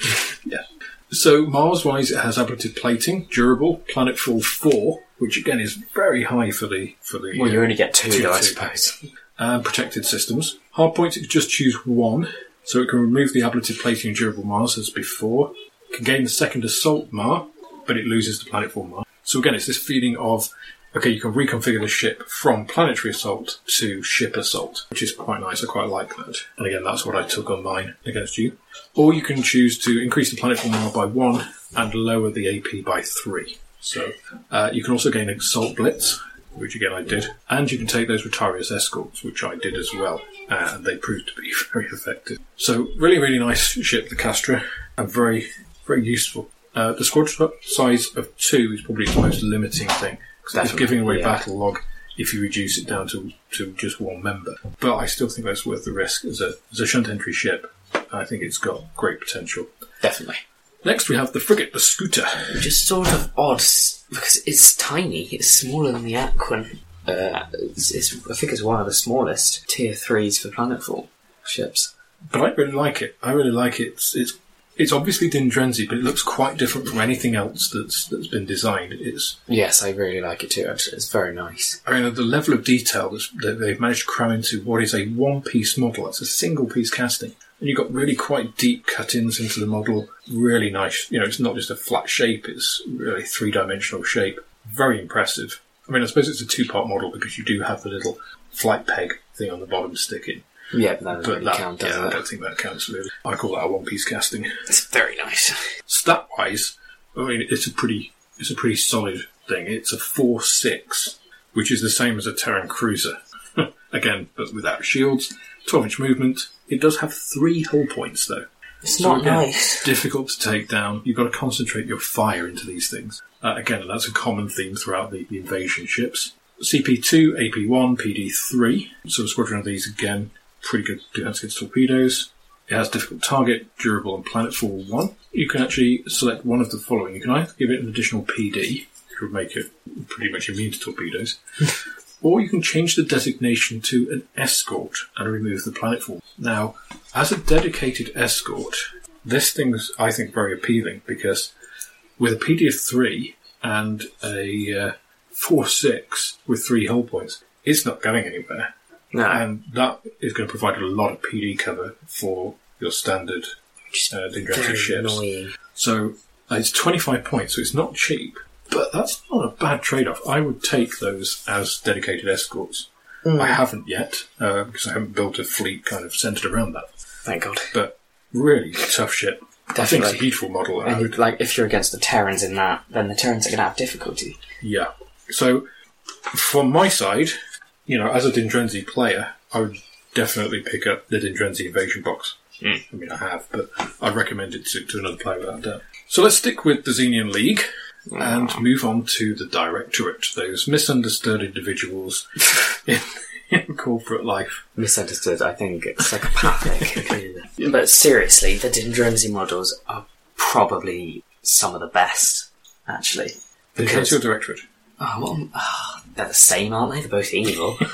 So Mars wise, it has ablative plating, durable, planetfall four, which again is very high for the for the Well, you uh, only get two, two, though, I suppose. and protected systems. Hard points, it can just choose one, so it can remove the ablative plating and durable Mars as before. It can gain the second assault Mar, but it loses the planetfall Mar. So again, it's this feeling of okay, you can reconfigure the ship from planetary assault to ship assault, which is quite nice. I quite like that. And again, that's what I took on mine against you. Or you can choose to increase the planetfall Mar by one and lower the AP by three. So uh, you can also gain assault blitz, which again I did, and you can take those Rotarius escorts, which I did as well, uh, and they proved to be very effective. So really, really nice ship, the Castra, and very, very useful. Uh, the squad size of two is probably the most limiting thing. 'cause it's giving away yeah. battle log if you reduce it down to, to just one member. But I still think that's worth the risk as a, as a shunt entry ship. I think it's got great potential. Definitely. Next, we have the frigate, the Scooter. Which is sort of odd because it's tiny. It's smaller than the Aquan. Uh, it's, it's, I think it's one of the smallest tier threes for planetfall ships. But I really like it. I really like it. It's it's, it's obviously Dindrenzi, but it looks quite different from anything else that's that's been designed. It's Yes, I really like it too. Actually, it's very nice. I mean the level of detail that's, that they've managed to cram into what is a one-piece model. It's a single-piece casting, and you've got really quite deep cut-ins into the model. Really nice. You know, it's not just a flat shape; it's really three-dimensional shape. Very impressive. I mean, I suppose it's a two-part model because you do have the little flight peg thing on the bottom sticking. Yeah, but that doesn't But really that, count, yeah, does I it? don't think that counts really. I call that a one-piece casting. It's very nice. Stat wise, I mean it's a pretty it's a pretty solid thing. It's a four six, which is the same as a Terran cruiser. Again, but without shields, twelve inch movement. It does have three hull points though. It's So not again, nice. Difficult to take down. You've got to concentrate your fire into these things. Uh, again, that's a common theme throughout the, the invasion ships. CP2, AP1, PD3. So a squadron of these again, pretty good defense against torpedoes. It has difficult target, durable, and planet planetfall one. You can actually select one of the following. You can either give it an additional PD, which would make it pretty much immune to torpedoes, or you can change the designation to an escort and remove the planet planetfall. Now, as a dedicated escort, this thing's I think very appealing because with a PD of three and a uh, four six with three hull points, it's not going anywhere, No, and that is going to provide a lot of PD cover for your standard uh, ships. annoying. So uh, it's 25 points, so it's not cheap. But that's not a bad trade off. I would take those as dedicated escorts. I haven't yet, uh, because I haven't built a fleet kind of centered around that. Thank God. But really tough shit. I think it's a Definitely. beautiful model. And would, like, if you're against the Terrans in that, then the Terrans are going to have difficulty. yeah. So, from my side, you know, as a Dindrenzi player, I would definitely pick up the Dindrenzi Invasion box. Hmm. I mean, I have, but I'd recommend it to, to another player without doubt. So let's stick with the Xenian League and ah. move on to the Directorate, those misunderstood individuals in, in corporate life. Misunderstood, I think. It's psychopathic. but seriously, the Dindrenzi models are probably some of the best, actually. Because Because, your Directorate. Oh, well, ah, they're the same, aren't they? They're both evil.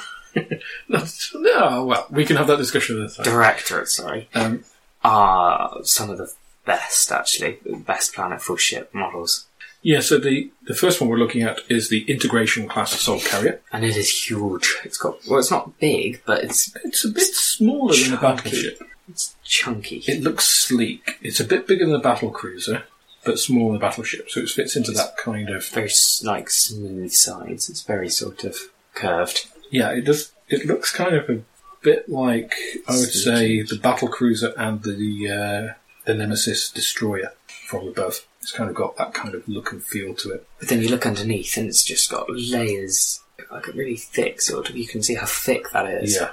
No, no, well, we can have that discussion another time. Directorate, sorry. Um, Are some of the best, actually. Best Planetfall ship models. yeah, so the, the first one we're looking at is the Integration Class Assault Carrier. And it is huge. It's got, well, it's not big, but it's, It's a bit smaller than the Chunky. battleship. it's chunky. It looks sleek. It's a bit bigger than the battle cruiser, but smaller battleship, so it fits into that kind of. very s- like smooth sides. It's very sort of curved. Yeah, it does. It looks kind of a bit like I would say the battle cruiser and the uh, the Nemesis destroyer from above. It's kind of got that kind of look and feel to it. But then you look underneath, and it's just got layers, like a really thick sort of. You can see how thick that is. Yeah.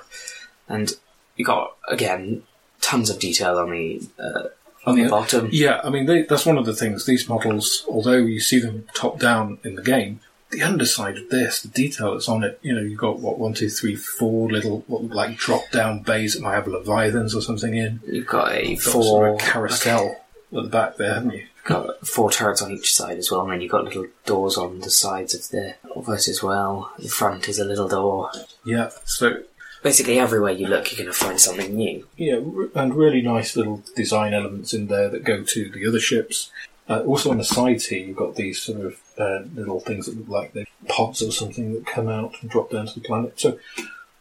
And you got again tons of detail on the uh, on the bottom. Yeah, I mean they, that's one of the things. These models, although you see them top down in the game, the underside of this, the detail that's on it, you know, you've got what one, two, three, four little what look like drop down bays that might have leviathans or something in. You've got a You've got sort four of a carousel at the back there, haven't you? got four turrets on each side as well, and then you've got little doors on the sides of the of it as well. The front is a little door. Yeah. So Basically, everywhere you look, you're going to find something new. yeah, and really nice little design elements in there that go to the other ships. Uh, also on the sides here, you've got these sort of uh, little things that look like they're pods or something that come out and drop down to the planet. So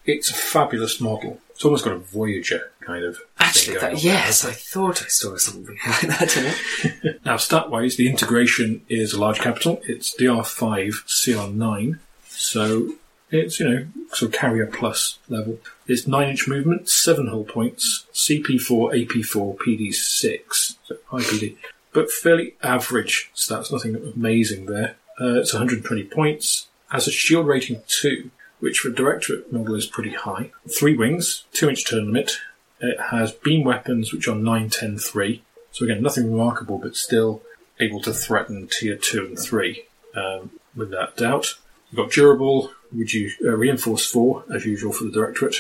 it's a fabulous model. It's almost got a Voyager kind of. thing Actually, that, yes, I thought I saw something like that in it. Now, stat-wise, the integration is a large capital. It's DR5, CR9, so it's, you know, sort of carrier plus level. It's 9-inch movement, 7 hull points, CP4, AP4, PD6, so high PD, but fairly average stats, nothing amazing there. Uh, it's 120 points, has a shield rating 2, which for a Directorate model is pretty high. 3 wings, 2-inch turn limit. It has beam weapons, which are 9, 10, 3. So again, nothing remarkable, but still able to threaten tier two and three, um, without doubt. You've got durable, reduce, uh, reinforce 4, as usual for the Directorate,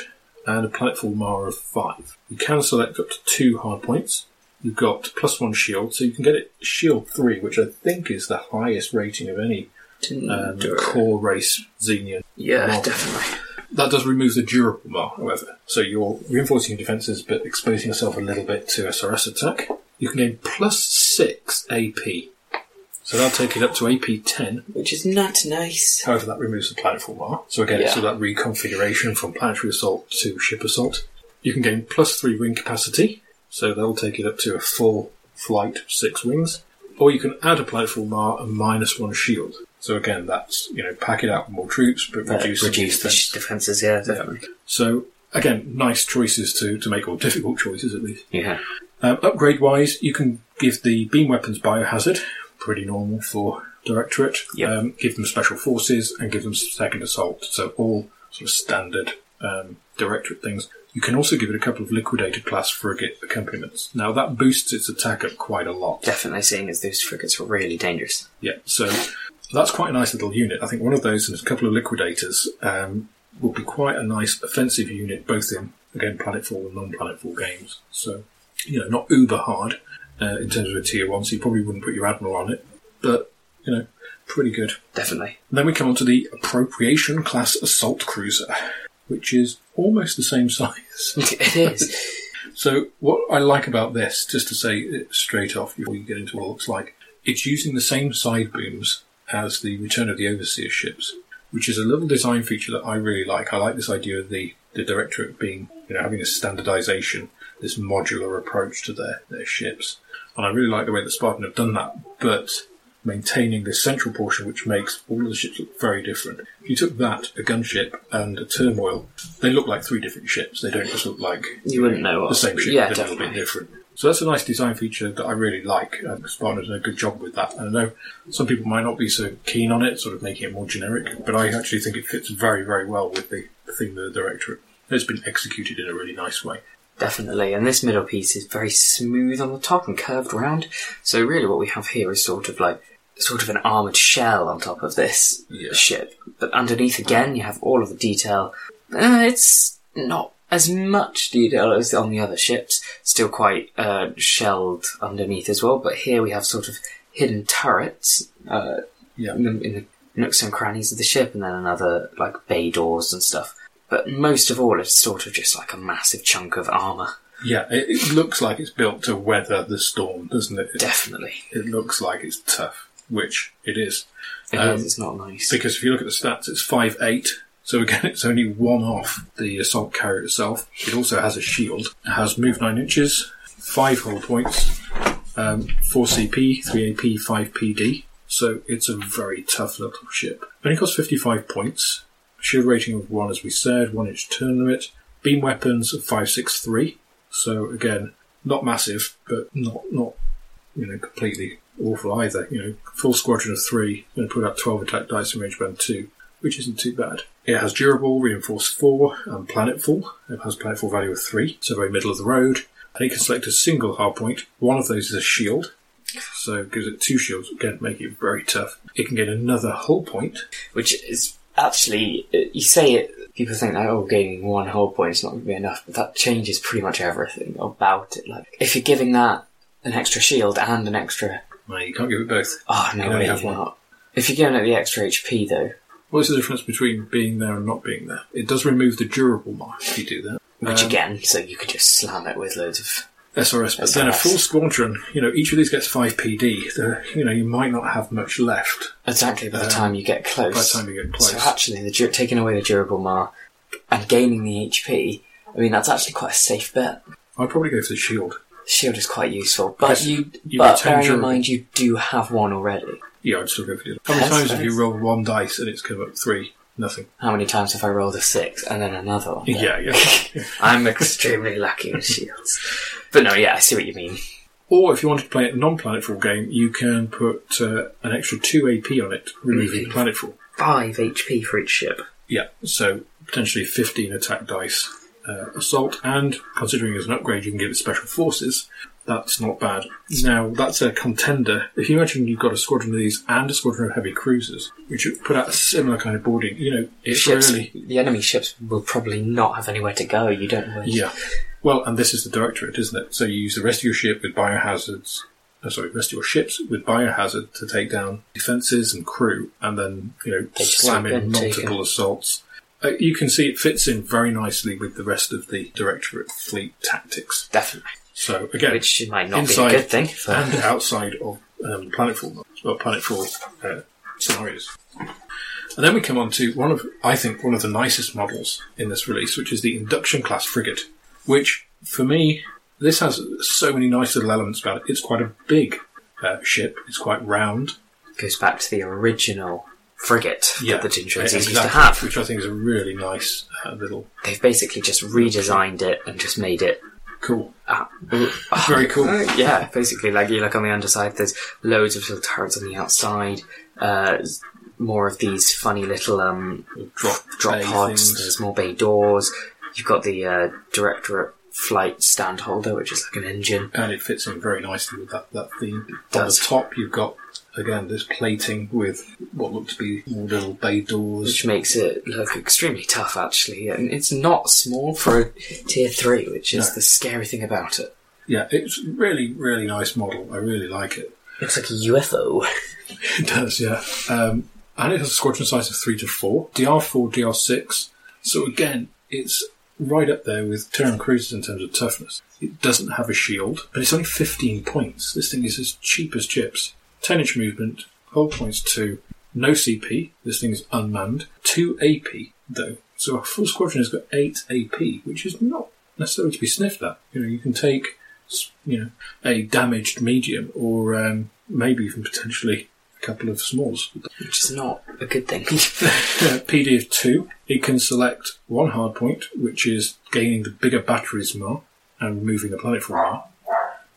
and a Planetfall Mar of 5. You can select up to 2 hard points. You've got plus 1 shield, so you can get it shield 3, which I think is the highest rating of any um, core race Xenian. yeah, definitely. That does remove the durable mar, however. So you're reinforcing your defences but exposing yourself a little bit to SRS attack. You can gain plus 6 AP. So that'll take it up to AP 10. Which is not nice. However, that removes the planetfall mar. So again, it's Yeah. sort of that reconfiguration from planetary assault to ship assault. You can gain plus 3 wing capacity. So that'll take it up to a full flight, 6 wings. Or you can add a planetfall mar and minus 1 shield. So again, that's, you know, pack it out with more troops, but Uh, reduce, reduce the defense. sh- defences, yeah, definitely. So again, nice choices to, to make, or difficult choices at least. Yeah. Um, upgrade wise, you can give the beam weapons biohazard, pretty normal for Directorate. Yep. Um, give them special forces and give them second assault. So all sort of standard um, Directorate things. You can also give it a couple of Liquidator class frigate accompaniments. Now that boosts its attack up quite a lot. Definitely seeing as those frigates were really dangerous. Yeah, so that's quite a nice little unit. I think one of those and a couple of liquidators um, would be quite a nice offensive unit, both in again planetfall and non-planetfall games. So you know, not uber hard uh, in terms of a tier one, so you probably wouldn't put your admiral on it, but you know, pretty good. Definitely. And then we come on to the appropriation class assault cruiser, which is almost the same size. it is. So what I like about this, just to say it straight off before you get into what it looks like, it's using the same side booms as the Return of the Overseer ships, which is a little design feature that I really like. I like this idea of the, the Directorate being, you know, having a standardization, this modular approach to their, their ships. And I really like the way that Spartan have done that, but maintaining this central portion which makes all of the ships look very different. If you took that, a gunship, and a turmoil, they look like three different ships. They don't just look like You wouldn't know the same ship, Yeah, but a little bit definitely. different. So that's a nice design feature that I really like. Um, Spartan has done a good job with that. And I know some people might not be so keen on it, sort of making it more generic, but I actually think it fits very, very well with the, of the Directorate. It's been executed in a really nice way. Definitely, and this middle piece is very smooth on the top and curved round. So really, what we have here is sort of like sort of an armored shell on top of this Yeah. ship, but underneath again you have all of the detail. Uh, it's not as much detail as on the other ships. Still quite uh, shelled underneath as well, but here we have sort of hidden turrets uh, Yeah. in, the, in the nooks and crannies of the ship, and then another like bay doors and stuff. But most of all, it's sort of just like a massive chunk of armour. Yeah, it, it looks like it's built to weather the storm, doesn't it? It, Definitely. it looks like it's tough, which it is. It Um, is, it's not nice. Because if you look at the stats, it's five eight. So again, it's only one off the assault carrier itself. It also has a shield. It has move nine inches, five hull points, um, four CP, three AP, five PD. So it's a very tough little ship. Only costs fifty five points. Shield rating of one, as we said, one inch turn limit. Beam weapons of five six three. So again, not massive, but not not you know completely awful either. You know, full squadron of three, and put up 12 attack dice in range band two, which isn't too bad. It has durable, reinforced four, and planetfall. It has planetfall value of three, so very middle of the road. And it can select a single hard point. One of those is a shield, so it gives it two shields, again, making it very tough. It can get another hull point. Which is actually, uh, you say it, people think that, oh, gaining one whole point is not going to be enough, but that changes pretty much everything about it. Like, if you're giving that an extra shield and an extra. No, you can't give it both. Oh, no, only way, have you're one. not. If you're giving it the extra HP, though, What's the difference between being there and not being there? It does remove the durable mark if you do that. which Um, again, so you could just slam it with loads of. SRS, but then a full squadron, you know, each of these gets 5 PD. The, you know, you might not have much left Exactly by the Um, time you get close. by the time you get close. So actually, the, taking away the durable mar and gaining the HP, I mean, that's actually quite a safe bet. I'd probably go for the shield. Shield is quite useful, but you, you but bearing in mind you do have one already. Yeah, I'd still go for the How many times have you rolled one dice and it's come up three? Nothing. How many times have I rolled a six and then another one? Yeah, yeah. I'm extremely lucky with shields. But no, yeah, I see what you mean. or if you wanted to play a non-planetfall game, you can put uh, an extra 2 AP on it, removing Really? planetfall. Five HP for each ship. Yeah, so potentially 15 attack dice uh, assault, and considering as an upgrade you can give it special forces, that's not bad. Now, that's a contender. If you imagine you've got a squadron of these and a squadron of heavy cruisers, which would put out a similar kind of boarding, you know, it's ships, really. the enemy ships will probably not have anywhere to go. You don't know. Yeah. Well, and this is the directorate, isn't it? So you use the rest of your ship with biohazards. Uh, sorry, rest of your ships with biohazard to take down defences and crew, and then you know They slam in in, multiple assaults. Uh, you can see it fits in very nicely with the rest of the directorate fleet tactics. Definitely. So again, Which might not inside be a good thing. For, and outside of um, Planetfall, well, Planetfall uh, scenarios. And then we come on to one of, I think, one of the nicest models in this release, which is the Induction Class Frigate, which, for me, this has so many nice little elements about it. It's quite a big uh, ship. It's quite round. goes back to the original frigate that the Tintrans uh, used to have. which I think is a really nice uh, little They've basically just redesigned it and just made it. Cool. Uh, Very cool. yeah, basically, like you look on the underside, there's loads of little turrets on the outside. Uh, more of these funny little um, Drop, drop bay pods. things. There's more bay doors. You've got the uh, directorate flight stand holder, which is like an engine. and it fits in very nicely with that, that theme. On does. the top, you've got again this plating with what look to be little bay doors. which makes it look extremely tough actually and it's not small for a tier 3 which is No. the scary thing about it Yeah, it's really, really nice model. I really like it. looks like a ufo It does, yeah. Um, and it has a squadron size of three to four. DR4, DR6. So again, it's right up there with Terran cruisers in terms of toughness. It doesn't have a shield, but it's only 15 points. This thing is as cheap as chips. 10 inch movement, hold points 2, no CP, this thing is unmanned, 2 AP though. So a full squadron has got 8 AP, which is not necessarily to be sniffed at. You know, you can take, you know, a damaged medium or um, maybe even potentially a couple of smalls. which is not a good thing PD of 2, it can select one hard point, which is gaining the bigger batteries mar and removing the planetfall mar.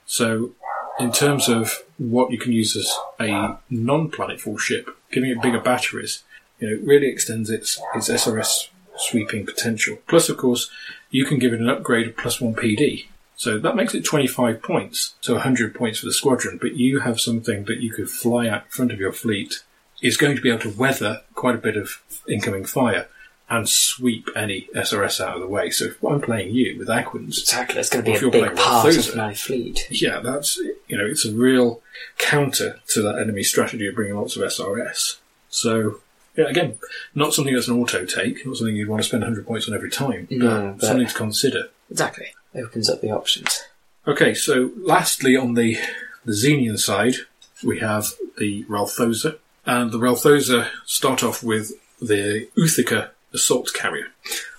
So, in terms of what you can use as a non-planetfall ship, giving it bigger batteries, you know, really extends its its SRS sweeping potential. Plus, of course, you can give it an upgrade of plus one PD. So that makes it 25 points, so 100 points for the squadron, but you have something that you could fly out in front of your fleet is going to be able to weather quite a bit of incoming fire and sweep any SRS out of the way. So if I'm playing you with Aquans, exactly it's going to be a you're big playing part Rothosa. of my fleet yeah, that's you know, it's a real counter to that enemy strategy of bringing lots of SRS. So yeah, again, not something that's an auto take, not something you'd want to spend 100 points on every time. No, but- something to consider. exactly it opens up the options Okay, so lastly on the the Xenian side, we have the Relthoza, and the Relthoza start off with the Uthika assault carrier.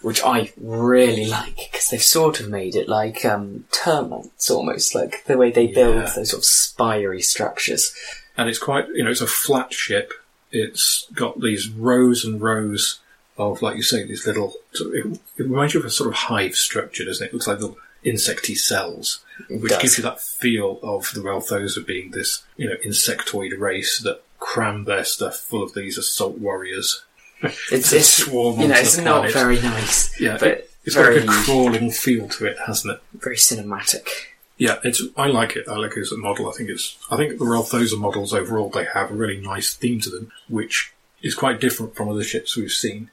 which I really like because they've sort of made it like um, termites almost like the way they build Yeah. those sort of spiry structures and it's quite you know it's a flat ship. It's got these rows and rows of like you say these little. sort of- It, it reminds you of a sort of hive structure, doesn't it? It looks like little insecty cells, which does. gives you that feel of the Relthoza being this you know insectoid race that cram their stuff full of these assault warriors. It's, it's swarm you know it's not planet. very nice Yeah, but it, it's very got like a crawling feel to it, hasn't it? very cinematic Yeah, it's. I like it. I like it as a model. I think it's. I think the Relthoza models overall they have a really nice theme to them, which is quite different from other ships we've seen,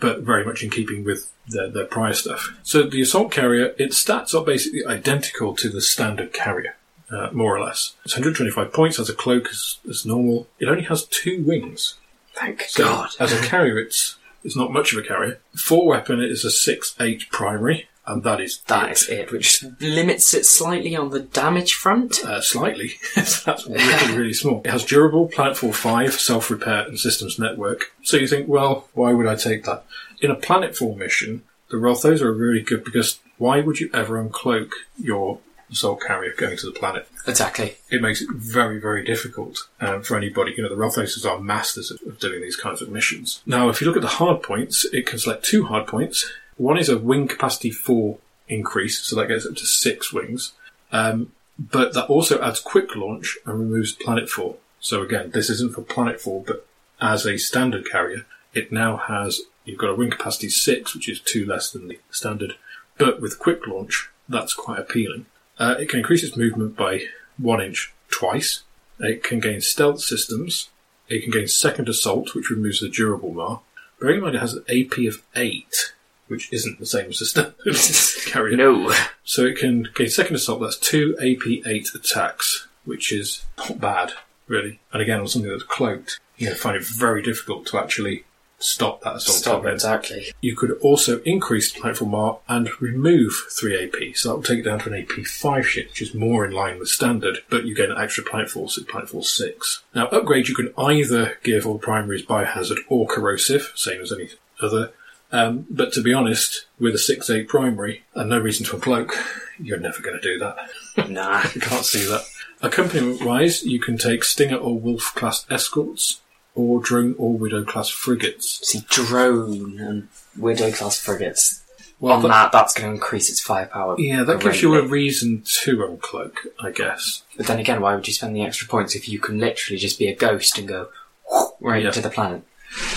but very much in keeping with their, their prior stuff. So the assault carrier, its stats are basically identical to the standard carrier, uh, more or less. It's 125 points. Has a cloak as, as normal. It only has two wings. Thank So God as a carrier, it's it's not much of a carrier. Four weapon is a six eight primary, and that is That it. is it, which limits it slightly on the damage front. Uh, slightly. That's really, really small. It has durable, planetfall five self repair, and systems network. So you think, well, why would I take that? In a planetfall mission, the Rothosa are really good because why would you ever uncloak your assault carrier going to the planet? Exactly. It makes it very, very difficult um, for anybody. You know, the Rothoses are masters of, of doing these kinds of missions. Now, if you look at the hard points, it can select two hard points. One is a wing capacity 4 increase, so that gets up to six wings. Um, but that also adds quick launch and removes planetfall. So again, this isn't for planetfall, but as a standard carrier, it now has, you've got a wing capacity 6, which is two less than the standard but with quick launch, that's quite appealing. Uh, it can increase its movement by one inch twice. It can gain stealth systems. It can gain second assault, which removes the durable mar. Bearing in mind it has an AP of 8, which isn't the same as the standard carrier. No. So it can gain second assault, that's two AP8 attacks, which is not bad, really. And again, on something that's cloaked, you know, find it very difficult to actually stop that assault. Stop event. exactly. You could also increase planetfall mar and remove 3 AP, so that will take it down to an AP 5 ship, which is more in line with standard, but you get an extra planetfall, so planetfall 6. Now, upgrade you can either give all primaries biohazard or corrosive, same as any other. Um, but to be honest, with a 6-8 primary and no reason to uncloak, you're never going to do that. Nah. You can't see that. Accompaniment wise, you can take Stinger or Wolf class escorts, or Drone or Widow class frigates. See, drone and widow class frigates. Well, On that- that, that's going to increase its firepower. Yeah, that gives you a reason to uncloak, I guess. But then again, why would you spend the extra points if you can literally just be a ghost and go right Yeah. into the planet?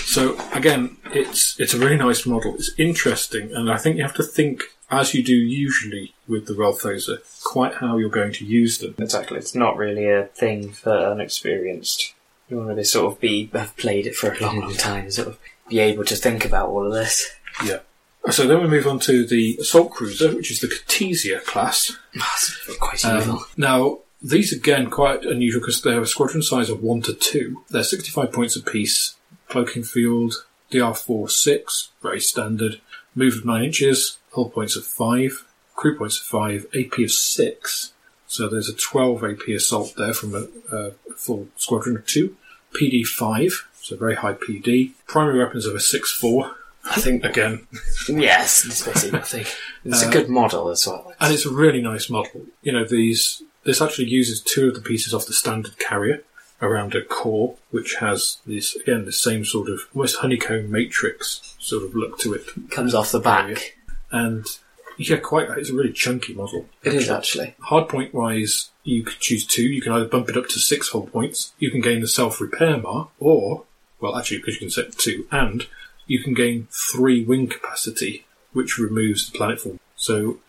So again, it's it's a really nice model. It's interesting, and I think you have to think as you do usually with the Relthoza, quite how you're going to use them. Exactly. It's not really a thing for unexperienced. You want to sort of be have played it for a long, long time, sort of be able to think about all of this. Yeah. So then we move on to the assault cruiser, which is the Cartesia class. That's quite Um, now, these again quite unusual because they have a squadron size of one to two. They're 65 points apiece. Cloaking field, DR4 6, very standard. Move of 9 inches, hull points of 5, crew points of 5, AP of 6. So there's a 12 AP assault there from a, a full squadron of 2. PD 5, so very high PD. Primary weapons of a 6-4. I think, again, Yes, it's basically nothing. It's Uh, a good model as well. And it's a really nice model. You know, these this actually uses two of the pieces off the standard carrier around a core, which has this again the same sort of almost honeycomb matrix sort of look to it. comes off the back. And yeah, quite it's a really chunky model. It is actually. Hardpoint wise, you could choose two. You can either bump it up to six hull points, you can gain the self repair mar, or well actually because you can set two, and you can gain three wing capacity, which removes the planetfall mar. So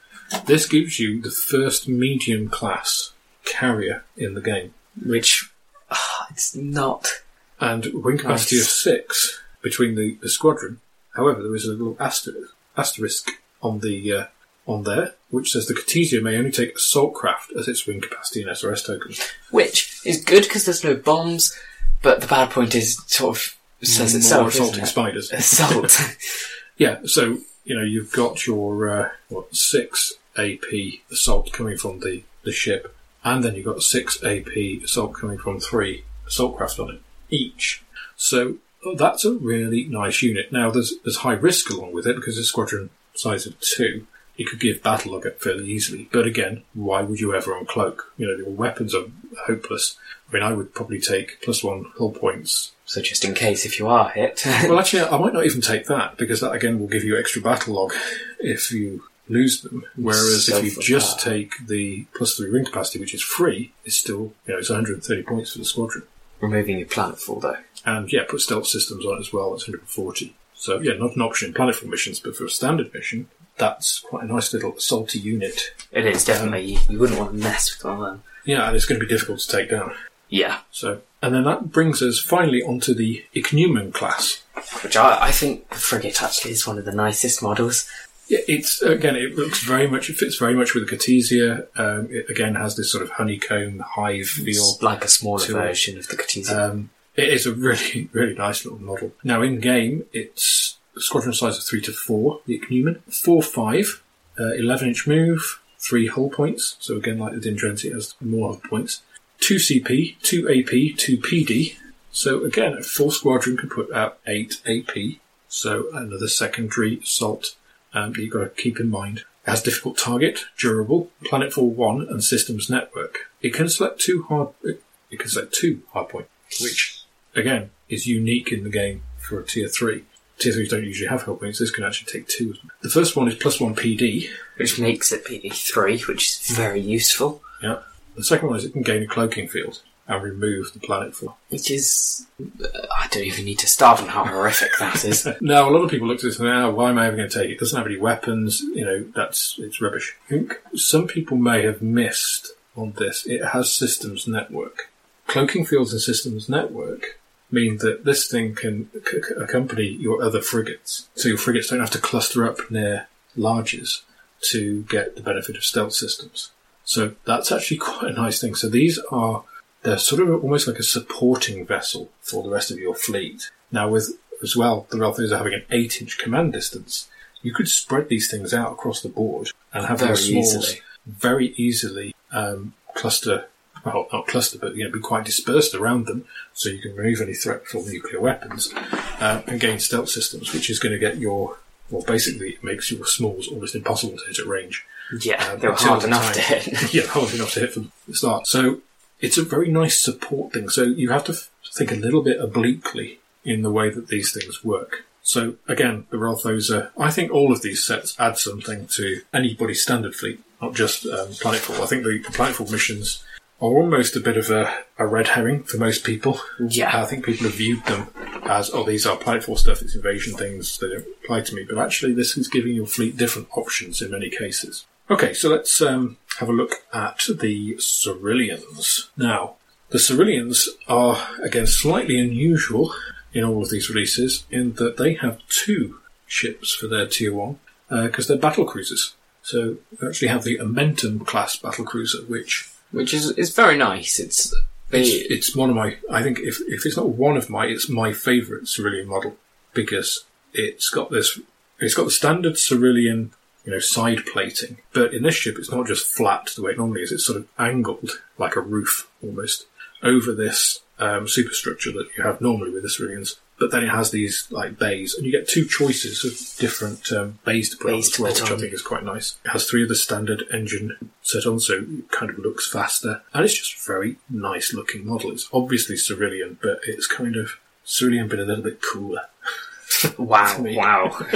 this gives you the first medium class carrier in the game. Which ah, it's not. And wing capacity of six between the, the squadron. However, there is a little asterisk, asterisk on the uh, on there, which says the Cartesia may only take assault craft as its wing capacity and SRS tokens. Which is good because there's no bombs, but the bad point is sort of says More itself. assaulting isn't it? spiders. Assault. Yeah, so you know you've got your uh, what six AP assault coming from the the ship, and then you've got six AP assault coming from three assault craft on it each. So that's a really nice unit. Now there's there's high risk along with it because it's squadron size of two. It could give battle log up fairly easily, but again, why would you ever uncloak? You know, your weapons are hopeless. I mean, I would probably take plus one hull points so just in case if you are hit. well, actually, I might not even take that because that again will give you extra battle log if you lose them. Whereas So if you just that. take the plus three wing capacity, which is free, it's still you know it's 130 points for the squadron. Removing your planetfall though. And yeah, put stealth systems on it as well. That's 140. So yeah, not an option in planetfall missions, but for a standard mission, that's quite a nice little salty unit. It is definitely. You, you wouldn't want to mess with one of them. Yeah, and it's going to be difficult to take down. Yeah. So, and then that brings us finally onto the Ichneumon class. Which I, I think the frigate actually is one of the nicest models. Yeah, it's again. It looks very much. It fits very much with the Cartesia. Um, it again has this sort of honeycomb hive feel. It's like a smaller it. version of the Cartesian. Um, it is a really, really nice little model. Now, in game, it's squadron size of three to four. The Ichneumon four five, uh, eleven inch move, three hull points. So again, like the Dindrenzi, it has more hull points. Two CP, two AP, two PD. So again, a full squadron can put out eight AP. So another secondary assault um, that you've got to keep in mind. It has difficult target, durable, planetfall one, and systems network. It can select two hard. It can select two hardpoint, which again is unique in the game for a tier three. Tier threes don't usually have hull points. This can actually take two. The first one is plus one PD. which makes it PD3, which is very useful. Yeah. The second one is it can gain a cloaking field. and remove the planetfall. Which is. uh, I don't even need to start on how horrific that is. Now, a lot of people look at this and now, why am I ever going to take it? It doesn't have any weapons. You know, that's it's rubbish. I think some people may have missed on this. It has systems network. Cloaking fields and systems network mean that this thing can c- accompany your other frigates. So your frigates don't have to cluster up near larges to get the benefit of stealth systems. So that's actually quite a nice thing. So these are they're sort of almost like a supporting vessel for the rest of your fleet. Now, with as well, the Relthoza having an eight-inch command distance. You could spread these things out across the board and have Very smalls easily. very easily um, cluster. Well, not cluster, but you know, be quite dispersed around them, so you can remove any threat from nuclear weapons uh, and gain stealth systems, which is going to get your well, basically, it makes your smalls almost impossible to hit at range. Yeah, Uh, they were until hard the enough to hit. yeah, hard enough to hit from the start. So it's a very nice support thing. So you have to f- think a little bit obliquely in the way that these things work. So again, the Relthoza, I think all of these sets add something to anybody's standard fleet, not just um, Planetfall. I think the, the Planetfall missions are almost a bit of a, a red herring for most people. Yeah. I think people have viewed them as, oh, these are Planetfall stuff, it's invasion things, they don't apply to me. But actually, this is giving your fleet different options in many cases. Okay, so let's um, have a look at the Ceruleans. Now, the Ceruleans are, again, slightly unusual in all of these releases in that they have two ships for their Tier 1 because they're battle cruisers. So they actually have the Amentum class battle cruiser, which Which is, is very nice. It's. it's, it's one of my, I think if, if it's not one of my, it's my favourite Cerulean model because it's got this, it's got the standard Cerulean, you know, side plating, but in this ship it's not just flat the way it normally is, it's sort of angled like a roof almost over this um, superstructure that you have normally with the Ceruleans. But then it has these like bays, and you get two choices of different um, bays to put on Bays as to well, which I think is quite nice. It has three of the standard engine set on, so it kind of looks faster, and it's just a very nice looking model. It's obviously Cerulean, but it's kind of Cerulean, but a little bit cooler. wow, wow.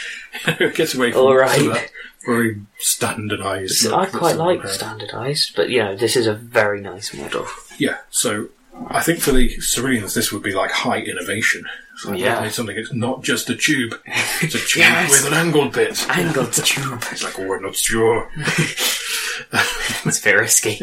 it gets away from All right. very standardised. I quite like standardised, but you know, this is a very nice model. Yeah, so I think for the Ceruleans, this would be like high innovation. It's like Yeah. something. It's not just a tube; it's a tube Yes. with an angled bit. Angled tube. It's like, oh, we're not sure. It's very risky.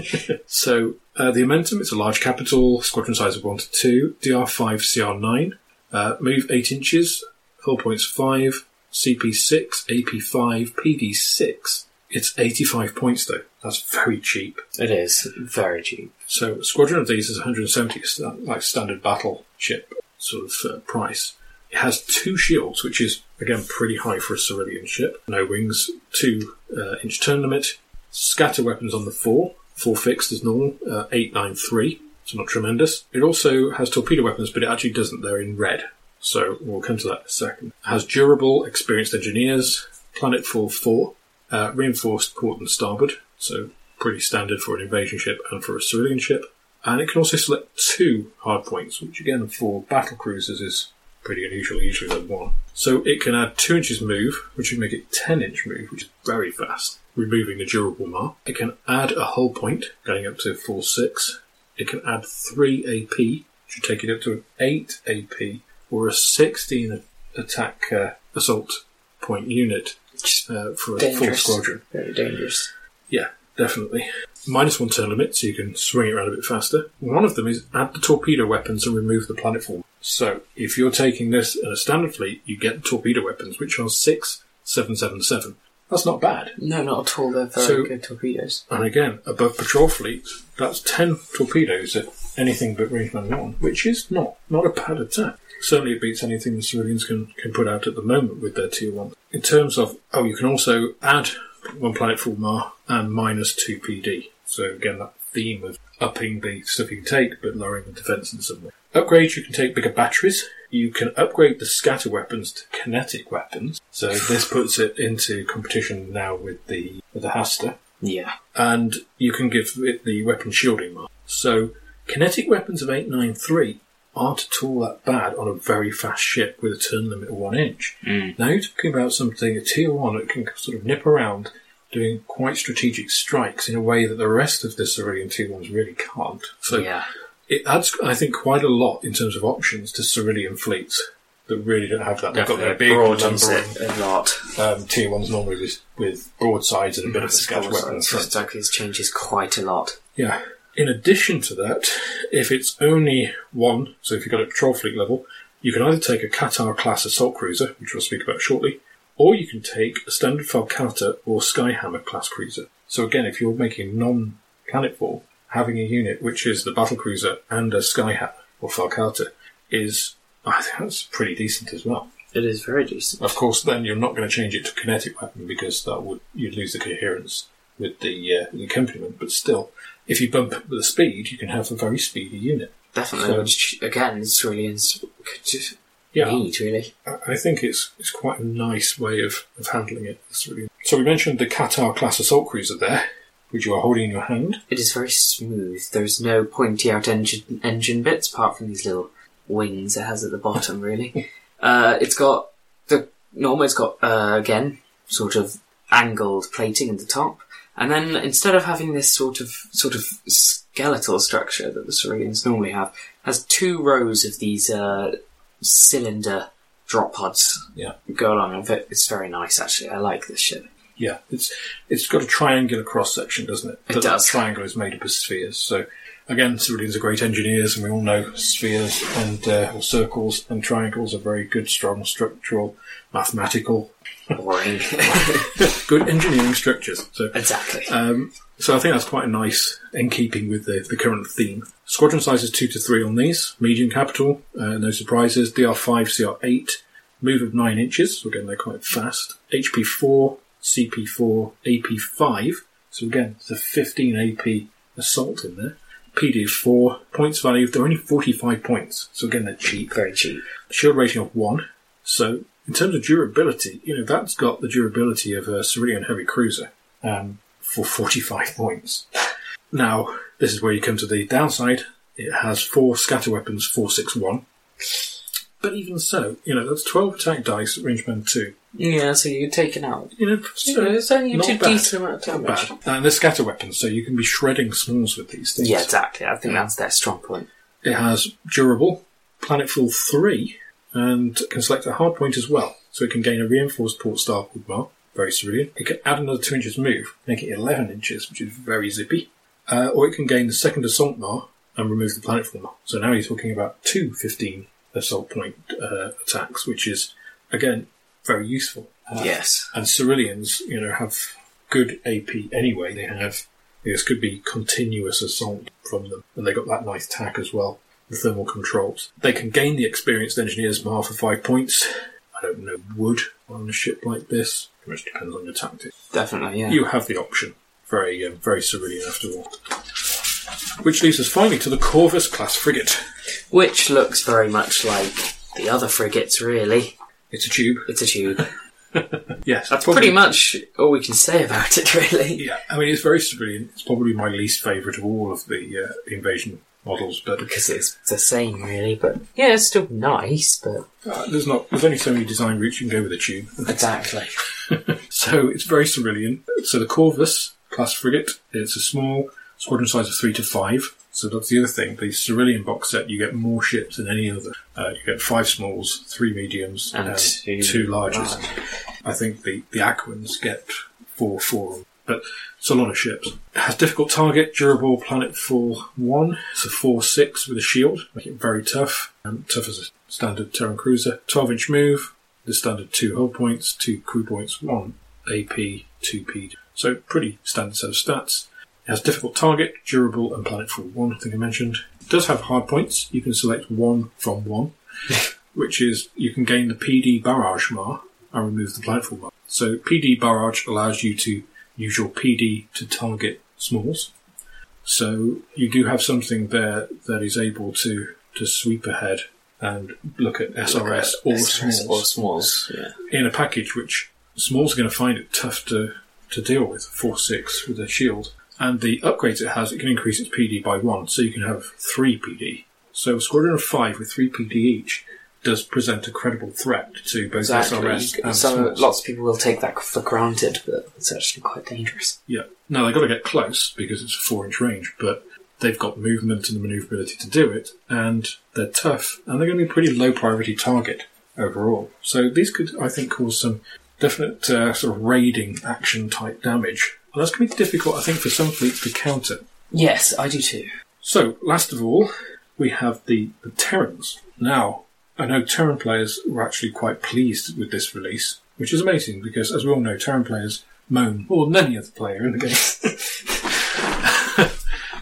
So uh, the Amentum, it's a large capital, squadron size of 1 to 2, DR5, CR9, uh, move 8 inches, hull points 5, CP6, AP5, PD6. It's 85 points though. That's very cheap. It is very cheap. So a squadron of these is 170, like standard battleship sort of uh, price. It has two shields, which is again pretty high for a Cerulean ship. No wings, two uh, inch turn limit, scatter weapons on the four, four fixed as normal, uh, eight nine three. So not tremendous. It also has torpedo weapons, but it actually doesn't. They're in red. So we'll come to that in a second. It has durable, experienced engineers, planetfall four, uh, reinforced port and starboard. So pretty standard for an invasion ship and for a Cerulean ship. And it can also select two hard points, which again for battle cruisers is pretty unusual. Usually they're one. So it can add two inches move, which would make it ten inch move, which is very fast, removing the durable mark. It can add a hull point, going up to four six. It can add three AP, which would take it up to an eight AP, or a sixteen attack uh, assault point unit uh, for a full Dangerous. squadron. Very dangerous. Yeah, definitely. Minus one turn limit, so you can swing it around a bit faster. One of them is add the torpedo weapons and remove the planetfall mar. So, if you're taking this in a standard fleet, you get the torpedo weapons, which are six, seven, seven, seven. That's not bad. No, not at all. They're very So- good torpedoes. And again, above patrol fleet, that's ten torpedoes at anything but range band one, which is not not a bad attack. Certainly, it beats anything the Ceruleans can, can put out at the moment with their tier one. In terms of oh, you can also add one planetfall mar and minus two PD. So again, that theme of upping the stuff you can take but lowering the defense in some way. Upgrades, you can take bigger batteries. You can upgrade the scatter weapons to kinetic weapons. So this puts it into competition now with the with the Hasta Yeah. and you can give it the weapon shielding mark. So, kinetic weapons of 893 aren't at all that bad on a very fast ship with a turn limit of one inch. Now you're talking about something, a tier one that can sort of nip around doing quite strategic strikes in a way that the rest of the Cerulean tier ones really can't. So, yeah. it adds, I think, quite a lot in terms of options to Cerulean fleets that really don't have that. They've got their big broadens number it a lot. of um, tier ones normally with, with broadsides and a bit of a Suppose weapon in it's front. Exactly, it changes quite a lot. Yeah. In addition to that, if it's only one, so if you've got a patrol fleet level, you can either take a Katar class assault cruiser, which we'll speak about shortly, or you can take a standard Falcata or Skyhammer class cruiser. So again, if you're making non-planetfall, having a unit which is the battle cruiser and a Skyhammer or Falcata is, I think that's pretty decent as well. It is very decent. Of course, then you're not going to change it to kinetic weapon because that would you'd lose the coherence with the uh, the accompaniment. But still, if you bump up the speed, you can have a very speedy unit. Definitely, So- which again, Ceruleans could just Yeah, really. I I think it's it's quite a nice way of, of handling it. It's really... So we mentioned the Katar class assault cruiser there, which you are holding in your hand. It is very smooth. There's no pointy out engine engine bits apart from these little wings it has at the bottom. Really, uh, it's got the normal. It's got uh, again sort of angled plating at the top, and then instead of having this sort of sort of skeletal structure that the Ceruleans normally have, has two rows of these uh, cylinder drop pods Yeah. go along. it. It's very nice actually. I like this ship. Yeah, it's it's got a triangular cross section, doesn't it? It But that does. triangle is made up of spheres. So again, Ceruleans are great engineers, and we all know spheres and uh, or circles and triangles are very good, strong, structural, mathematical, Boring. good engineering structures. So exactly. Um, so I think that's quite nice in keeping with the, the current theme. Squadron sizes 2 to 3 on these. Medium capital, uh, no surprises. DR5, CR8. Move of 9 inches, so again they're quite fast. HP 4, CP4, AP5. So again, it's a 15 AP assault in there. PD of 4. Points value, they're only 45 points. So again, they're cheap very cheap. shield rating of one. So in terms of durability, you know that's got the durability of a Cerulean heavy cruiser um, for 45 points. Now this is where you come to the downside. It has four scatter weapons, four six one. But even so, you know that's 12 attack dice at range band two. Yeah, so you're taken out. You know, So it's only not bad. decent amount of not damage. bad. And they're scatter weapons, so you can be shredding smalls with these things. Yeah, exactly. I think that's their strong point. It has durable, planetfall 3, and can select a hard point as well. So it can gain a reinforced port starboard mar, very cerulean. It can add another 2 inches move, make it 11 inches, which is very zippy. Uh, or it can gain the second assault mar and remove the planetfall mar. So now you're talking about two 15 assault point uh, attacks, which is, again, very useful. Uh, Yes. and Ceruleans, you know, have good AP anyway. They have this could be continuous assault from them, and they got that nice tack as well. The thermal controls. They can gain the experienced engineer's mark for five points. I don't know would on a ship like this. It much depends on your tactic. Definitely, yeah. You have the option. Very, um, very Cerulean after all. Which leads us finally to the Corvus class frigate. Which looks very much like the other frigates, really. It's a tube. It's a tube. Yes, That's probably- pretty much all we can say about it, really. Yeah, I mean it's very Cerulean. It's probably my least favourite of all of the uh, invasion models, but Because it's the same, really. But yeah, it's still nice, but. Uh, there's not. There's only so many design routes you can go with a tube. Exactly. So it's very Cerulean. So the Corvus class frigate. It's a small squadron size of three to five. So that's the other thing. The Cerulean box set, you get more ships than any other. Uh, you get five smalls, three mediums, And and, two two, larges. large. I think the the Aquans get four, four, but it's a lot of ships. It has difficult target, durable, planetfall one. It's a four six with a shield, make it very tough. Um, tough as a standard Terran cruiser. Twelve inch move. The standard two hull points, two crew points, one AP, two PD. So pretty standard set of stats. It has difficult target, durable, and planetfall one. I think I mentioned. It does have hard points. You can select one from one, which is you can gain the PD barrage mark and remove the planetfall mar. So PD barrage allows you to use your PD to target smalls. So you do have something there that is able to, to sweep ahead and look at SRS or SRS smalls Or smalls, yeah. in a package which smalls are going to find it tough to, to deal with. Four six with a shield, and the upgrades it has, it can increase its PD by one, so you can have three PD. So a squadron of five with three PD each does present a credible threat to both SRS and Some, smalls. lots of people will take that for granted, but it's actually quite dangerous. Yeah. Now they've got to get close because it's a four inch range, but they've got movement and the maneuverability to do it, and they're tough, and they're going to be a pretty low priority target overall. So these could, I think, cause some definite uh, sort of raiding action type damage. And that's going to be difficult, I think, for some fleets to counter. Yes, I do too. So, last of all, we have the, the Terrans. Now, I know Terran players were actually quite pleased with this release, which is amazing because, as we all know, Terran players moan more than any other player in the game.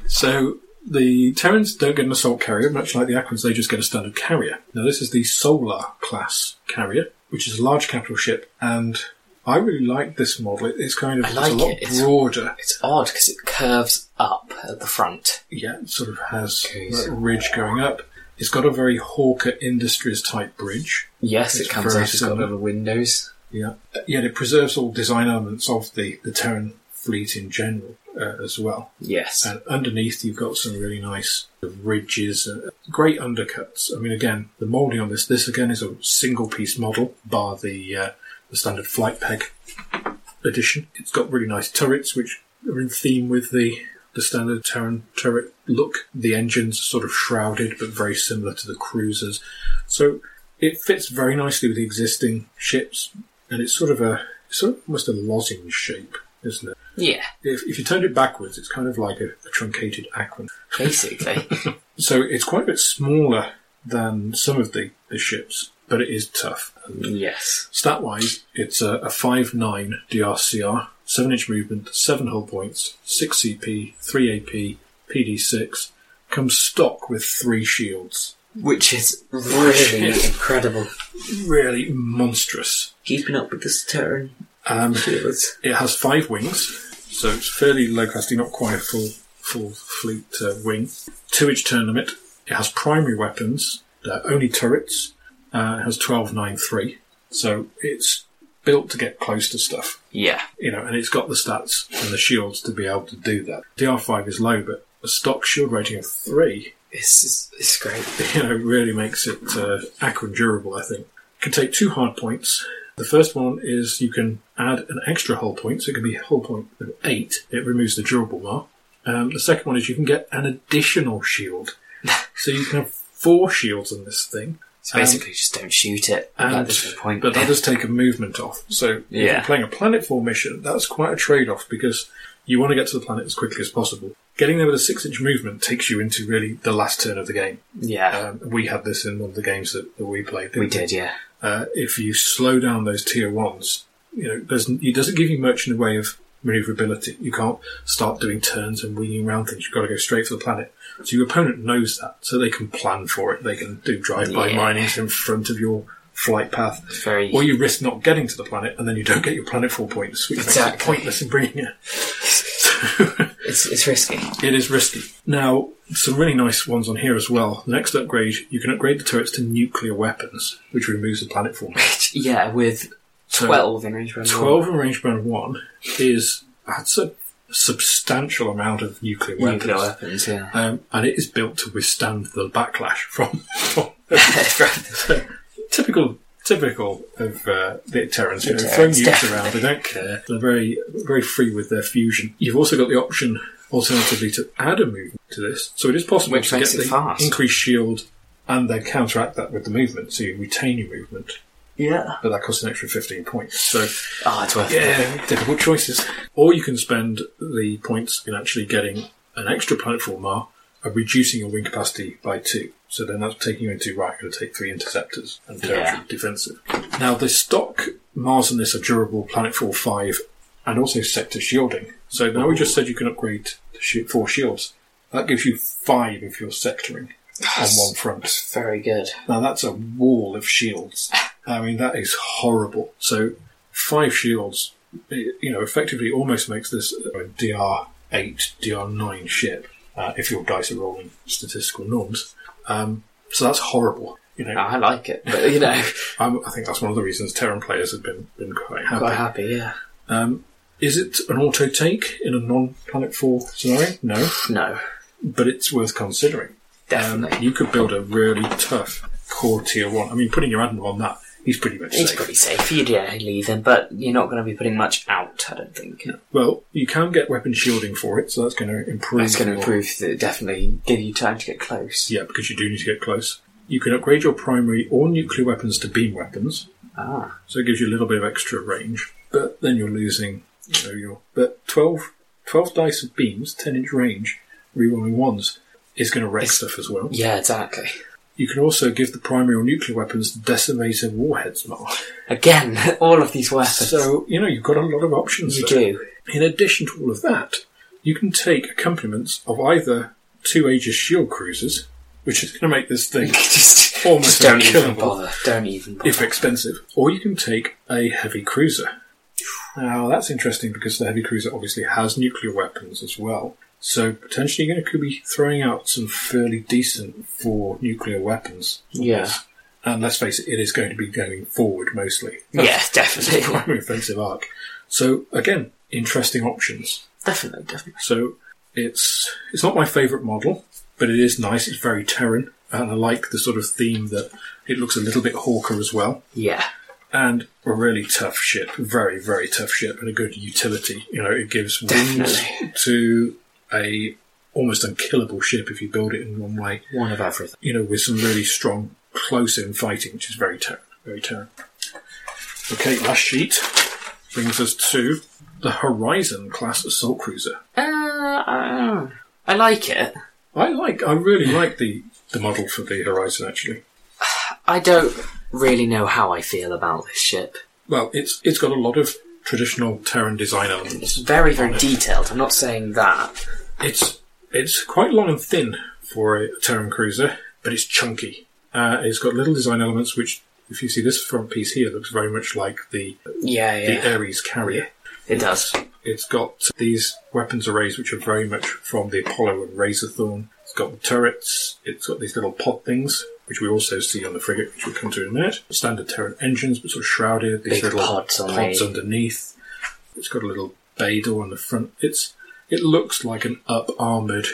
so, the Terrans don't get an assault carrier, much like the Aquans, they just get a standard carrier. Now, this is the Solar class carrier, which is a large capital ship, and I really like this model. It- It's kind of I it's like a lot it. It's- broader. It's odd because it curves up at the front. Yeah, it sort of has Okay, that ridge going up. It's got a very Hawker Industries type bridge. Yes, It's it comes out. It's got little windows. Yeah, yet it preserves all design elements of the, the Terran fleet in general uh, as well. Yes. And underneath, you've got some really nice ridges, uh, great undercuts. I mean, again, the moulding on this, this again is a single piece model, bar the uh, the standard flight peg edition. It's got really nice turrets, which are in theme with the the standard Terran turret look. The engines are sort of shrouded, but very similar to the cruisers. So it fits very nicely with the existing ships, and it's sort of a sort of almost a lozenge shape, isn't it? yeah, If, if you turned it backwards, it's kind of like a, a truncated aquan. basically. So it's quite a bit smaller than some of the, the ships, but it is tough. Yes. stat wise, it's a, a 5.9 DRCR, 7 inch movement, 7 hull points, 6 CP, 3 AP, PD6, comes stock with 3 shields. Which is really incredible. Really monstrous. Keeping up with the Terran Um, shields. It has five wings, so it's fairly low capacity, not quite a full full fleet uh, wing. Two inch turn limit. It has primary weapons, they're only turrets. Uh, has twelve nine three, so it's built to get close to stuff. Yeah. You know, and it's got the stats and the shields to be able to do that. DR five is low, but a stock shield rating of three, This is it's great. you know, really makes it uh, aqua durable. I think can take two hard points. The first one is you can add an extra hull point, so it can be hull point of eight. It removes the durable mark. Um, the second one is you can get an additional shield, so you can have four shields on this thing. So basically, just don't shoot it. And, like, there's no point. But that does take a movement off. So if Yeah. you're playing a planetfall mission, that's quite a trade-off because you want to get to the planet as quickly as possible. Getting there with a six-inch movement takes you into really the last turn of the game. yeah, Um, we had this in one of the games that, that we played. we did. Yeah. uh, if you slow down those tier ones, you know, there's, it doesn't give you much in the way of maneuverability. You can't start doing turns and winging around things. You've got to go straight for the planet. So your opponent knows that, so they can plan for it. They can do drive-by Yeah. minings in front of your flight path. Very. Or you risk not getting to the planet, and then you don't get your planetfall points, which makes it Exactly. pointless in bringing it. it's it's risky. It is risky. Now, some really nice ones on here as well. Next upgrade, you can upgrade the turrets to nuclear weapons, which removes the planetfall mar. Yeah, with So- twelve in range round one. 12 in range band 1 is that's a substantial amount of nuclear weapons. nuclear weapons. Yeah. Um, and it is built to withstand the backlash from, from typical typical of uh, the Terrans. You know, throwing nukes around, they don't care. They're very very free with their fusion. You've also got the option, alternatively, to add a movement to this, so it is possible Which to get the fast. increased shield and then counteract that with the movement, so you retain your movement. Yeah. But that costs an extra 15 points. So Oh, it's worth it. yeah, difficult choices. Or you can spend the points in actually getting an extra planetfall mar and reducing your wing capacity by two. So then that's taking you into right, going to take three interceptors and territory Yeah. defensive. Now the stock Mars on this are durable planetfall five and also sector shielding. So now we just said you can upgrade four shields. That gives you five if you're sectoring on one front. It's very good. Now that's a wall of shields. I mean, that is horrible. So five shields, you know, effectively almost makes this a DR8, DR9 ship, uh, if your dice are rolling statistical norms. Um, so that's horrible. You know, I like it, but you know, I think that's one of the reasons Terran players have been, been quite happy. quite happy. Yeah. Um, is it an auto take in a non-planet fall scenario? No, No, but it's worth considering. Um, definitely. you could build a really tough core tier one. I mean, putting your admiral on that he's pretty much It's safe. pretty safe. You'd yeah, leave him, but you're not going to be putting much out, I don't think. Well, you can get weapon shielding for it, so that's going to improve. It's going to your- improve. The, definitely give you time to get close. Yeah, because you do need to get close. You can upgrade your primary or nuclear weapons to beam weapons, Ah, so it gives you a little bit of extra range. But then you're losing, you know, your but 12, 12 dice of beams, ten inch range, rerolling ones is going to wreck stuff as well. yeah, exactly. You can also give the primary or nuclear weapons the decimator warheads mark. Again, all of these weapons. So you know you've got a lot of options. you there. do. In addition to all of that, you can take accompaniments of either two Aegis shield cruisers, which is going to make this thing just, Almost just don't even bother. Don't even bother. if expensive, or you can take a heavy cruiser. Now that's interesting because the heavy cruiser obviously has nuclear weapons as well. So potentially to could be throwing out some fairly decent for nuclear weapons. Yeah. And let's face it, it is going to be going forward mostly. yeah, It's a definitely. primary offensive arc. So again, interesting options. definitely, definitely. So it's it's not my favourite model, but it is nice. It's very Terran, and I like the sort of theme that it looks a little bit Hawker as well, Yeah. and a really tough ship, very very tough ship, and a good utility. You know, it gives wings Definitely. to a almost unkillable ship if you build it in one way. One of everything. You know, with some really strong close-in fighting, which is very very Terran. Okay, last sheet brings us to the Horizon class assault cruiser. Uh, uh, I like it. I like. I really like the the model for the Horizon. Actually, I don't really know how I feel about this ship. well, it's it's got a lot of traditional Terran design elements. It's very, very detailed. I'm not saying that. It's it's quite long and thin for a Terran cruiser, but it's chunky. Uh, it's got little design elements which, if you see this front piece here, looks very much like the Yeah, the yeah. Ares carrier. It does. It's got these weapons arrays which are very much from the Apollo and Razorthorn. Got the turrets. It's got these little pod things, which we also see on the frigate, which we'll come to in a minute. Standard Terran engines, but sort of shrouded. These Big little pods on pods underneath. It's got a little bay door on the front. It's it looks like an up armored,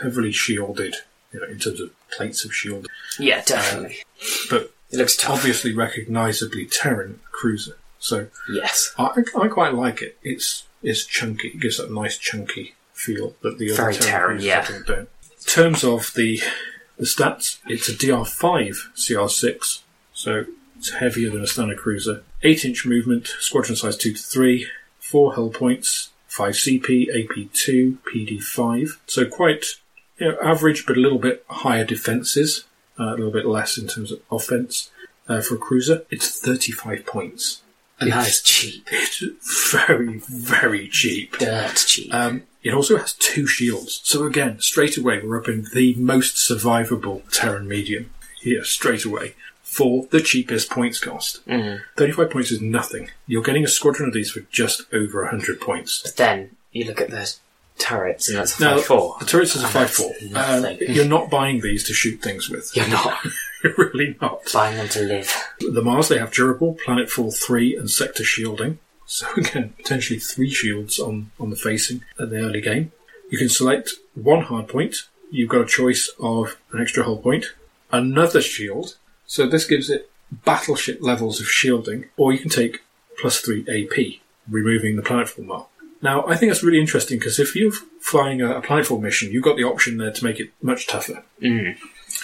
heavily shielded, you know, in terms of plates of shield, Yeah, definitely. Um, but it looks tough. obviously recognisably Terran cruiser. So Yes. I, I quite like it. It's it's chunky. It gives that nice chunky feel that the other Very Terran yeah. Don't. In terms of the the stats, it's a DR5 CR6, so it's heavier than a standard cruiser. Eight inch movement, squadron size two to three, four hull points, five CP, AP2, PD5. So quite you know, average, but a little bit higher defences, uh, a little bit less in terms of offence. Uh, for a cruiser, it's 35 points. And is cheap. It's very, very cheap. Dirt cheap. Um, it also has two shields. So again, straight away, we're up in the most survivable Terran medium here, straight away, for the cheapest points cost. Mm. 35 points is nothing. You're getting a squadron of these for just over 100 points. But then you look at the turrets, and that's a Now, five four. the turrets is a And 5 that's 4. nothing. you're not buying these to shoot things with. You're not You're really not. buying them to live. The Mars, they have durable, planetfall 3, and sector shielding. So again, potentially three shields on, on the facing at the early game. You can select one hard point. You've got a choice of an extra hull point, another shield. So this gives it battleship levels of shielding, or you can take plus three AP, removing the planetfall mark. Now, I think that's really interesting because if you're flying a, a planetfall mission, you've got the option there to make it much tougher. Mm.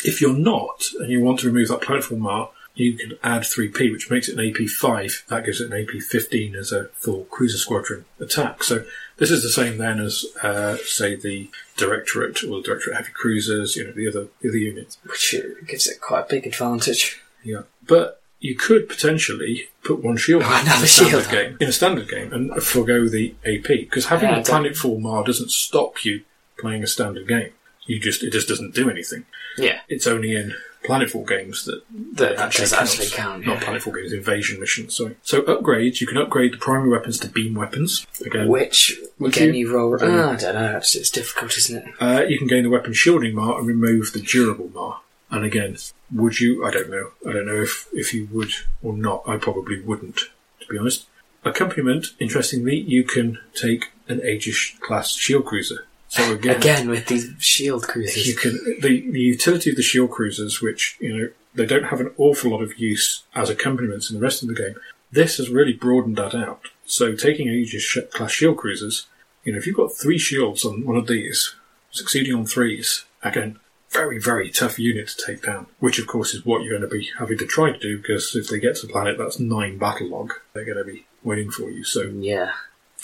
If you're not, and you want to remove that planetfall mark, you can add 3p, which makes it an AP5. That gives it an AP15 as a full cruiser squadron attack. So this is the same then as, uh, say, the Directorate or the Directorate Heavy Cruisers, you know, the other the other units. Which uh, gives it quite a big advantage. Yeah, but you could potentially put one shield Oh, in a standard shield. game in a standard game and forego the AP because having Yeah, the Planetfall Mar doesn't stop you playing a standard game. You just it just doesn't do anything. Yeah, It's only in Planetfall games that that it actually does counts. actually count. Not Planetfall games, invasion missions. Sorry. So upgrades, you can upgrade the primary weapons to beam weapons. Again, Which again you? you, roll. Don't know. Ah, I don't know. It's, it's difficult, isn't it? uh, you can gain the weapon shielding mar and remove the durable mar. And again, would you? I don't know. I don't know if if you would or not. I probably wouldn't, to be honest. Accompaniment, interestingly, you can take an Aegis class shield cruiser. So again, Again with these shield cruisers. you can the, the utility of the shield cruisers, which you know they don't have an awful lot of use as accompaniments in the rest of the game. This has really broadened that out. So taking Aegis class shield cruisers, you know, if you've got three shields on one of these, succeeding on threes, again, very, very tough unit to take down. Which, of course, is what you're going to be having to try to do because if they get to the planet, that's nine battle log. They're going to be waiting for you. So Yeah.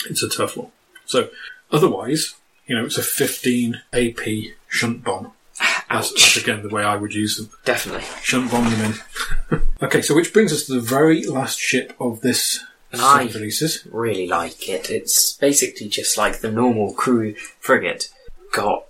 it's a tough one. So otherwise, you know, it's a 15 AP shunt bomb. That's, that's again the way I would use them. Definitely. Shunt bomb them in. okay, so which brings us to the very last ship of this And I- releases. Really like it. It's basically just like the normal crew frigate, got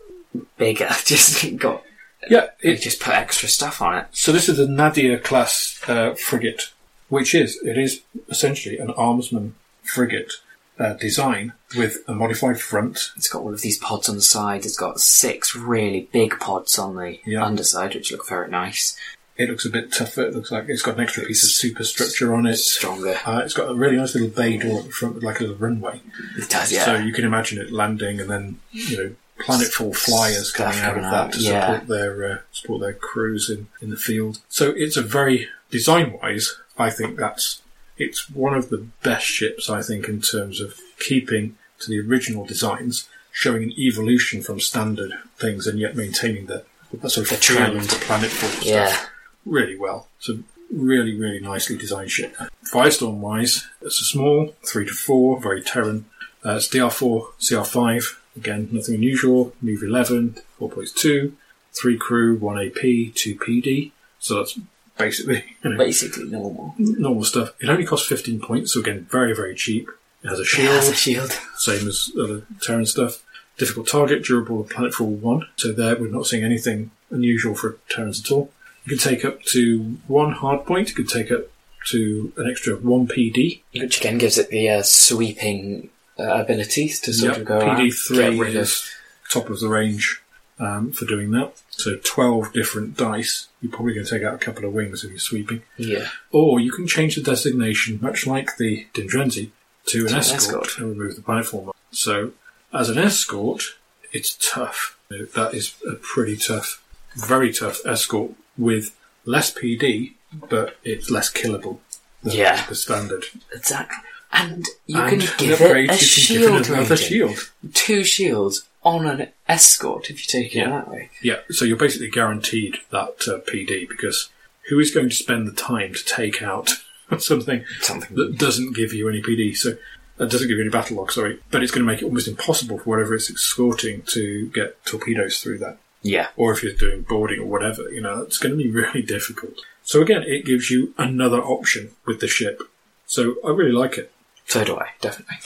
bigger. Just got. Yeah, it, just put extra stuff on it. so this is the Nadia class uh, frigate, which is it is essentially an armsman frigate uh, design with a modified front. It's got all of these pods on the side. It's got six really big pods on the Yeah. underside, which look very nice. It looks a bit tougher. It looks like it's got an extra piece of superstructure on it. Stronger. Uh, it's got a really nice little bay door at the front with like a little runway. It does, yeah. So you can imagine it landing and then, you know, planetfall flyers coming out of coming that out, to yeah. support their uh, support their crews in, in the field. So it's a very design wise, I think that's it's one of the best ships I think in terms of keeping to the original designs, showing an evolution from standard things and yet maintaining the, the sort of trend. the planetfall stuff yeah. really well. It's a really, really nicely designed ship. Firestorm wise, it's a small, 3 to 4, very Terran. Uh, it's DR4, CR5, again, nothing unusual. Move 11, 4.2, 3 crew, 1 AP, 2 PD. So that's basically you know, Basically normal. normal stuff. It only costs 15 points, so again, very, very cheap. It has a It shield, has a shield. same as other Terran stuff. Difficult target, durable planet planetfall 1. So there, we're not seeing anything unusual for Terrans at all. You can take up to one hard point. You can take up to an extra one PD. Which again gives it the uh, sweeping uh, abilities to sort Yep, of go PD three is top of the range um, for doing that. So twelve different dice. You're probably going to take out a couple of wings if you're sweeping. Yeah. Or you can change the designation, much like the Dindrenzi, to an To an escort, escort. and remove the planetfall mar. So, as an escort, it's tough. That is a pretty tough, very tough escort with less PD, but it's less killable than Yeah. the standard. Exactly. And you and can give it a shield another shield. Two shields on an escort if you take it Yeah. that way. Yeah, so you're basically guaranteed that uh, PD because who is going to spend the time to take out something Something. that doesn't give you any PD? So that doesn't give you any battle log, sorry, but it's going to make it almost impossible for whatever it's escorting to get torpedoes through that. Yeah. Or if you're doing boarding or whatever, you know, it's going to be really difficult. So again, it gives you another option with the ship. So I really like it. So do I, definitely.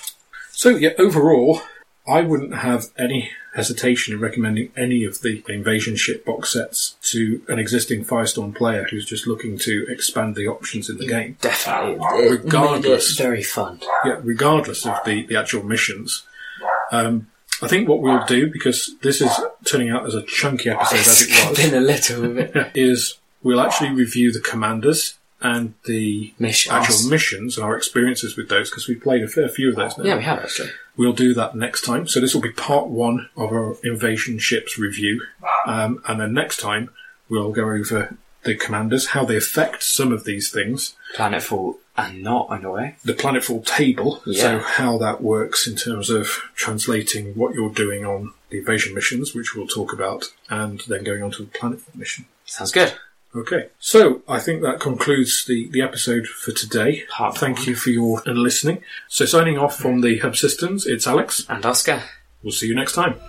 So yeah, overall, I wouldn't have any hesitation in recommending any of the invasion ship box sets to an existing Firestorm player who's just looking to expand the options in the game. Definitely. It Regardless. very fun. Yeah, regardless of the, the actual missions. Um, I think what we'll do, because this is turning out as a chunky episode as it was, been a little bit is we'll actually review the commanders and the missions. actual missions and our experiences with those because we've played a fair few of those now. yeah, we have actually. We'll do that next time. So this will be part one of our invasion ships review, um, and then next time we'll go over the commanders, how they affect some of these things, Planetfall and not in a way. the planetfall table, yeah. so how that works in terms of translating what you're doing on the invasion missions, which we'll talk about, and then going on to the planetfall mission. Sounds good. Okay, so I think that concludes the, the episode for today. Part Thank one. you for your listening. So signing off from the Hub Systems, it's Alex. And Oscar. We'll see you next time.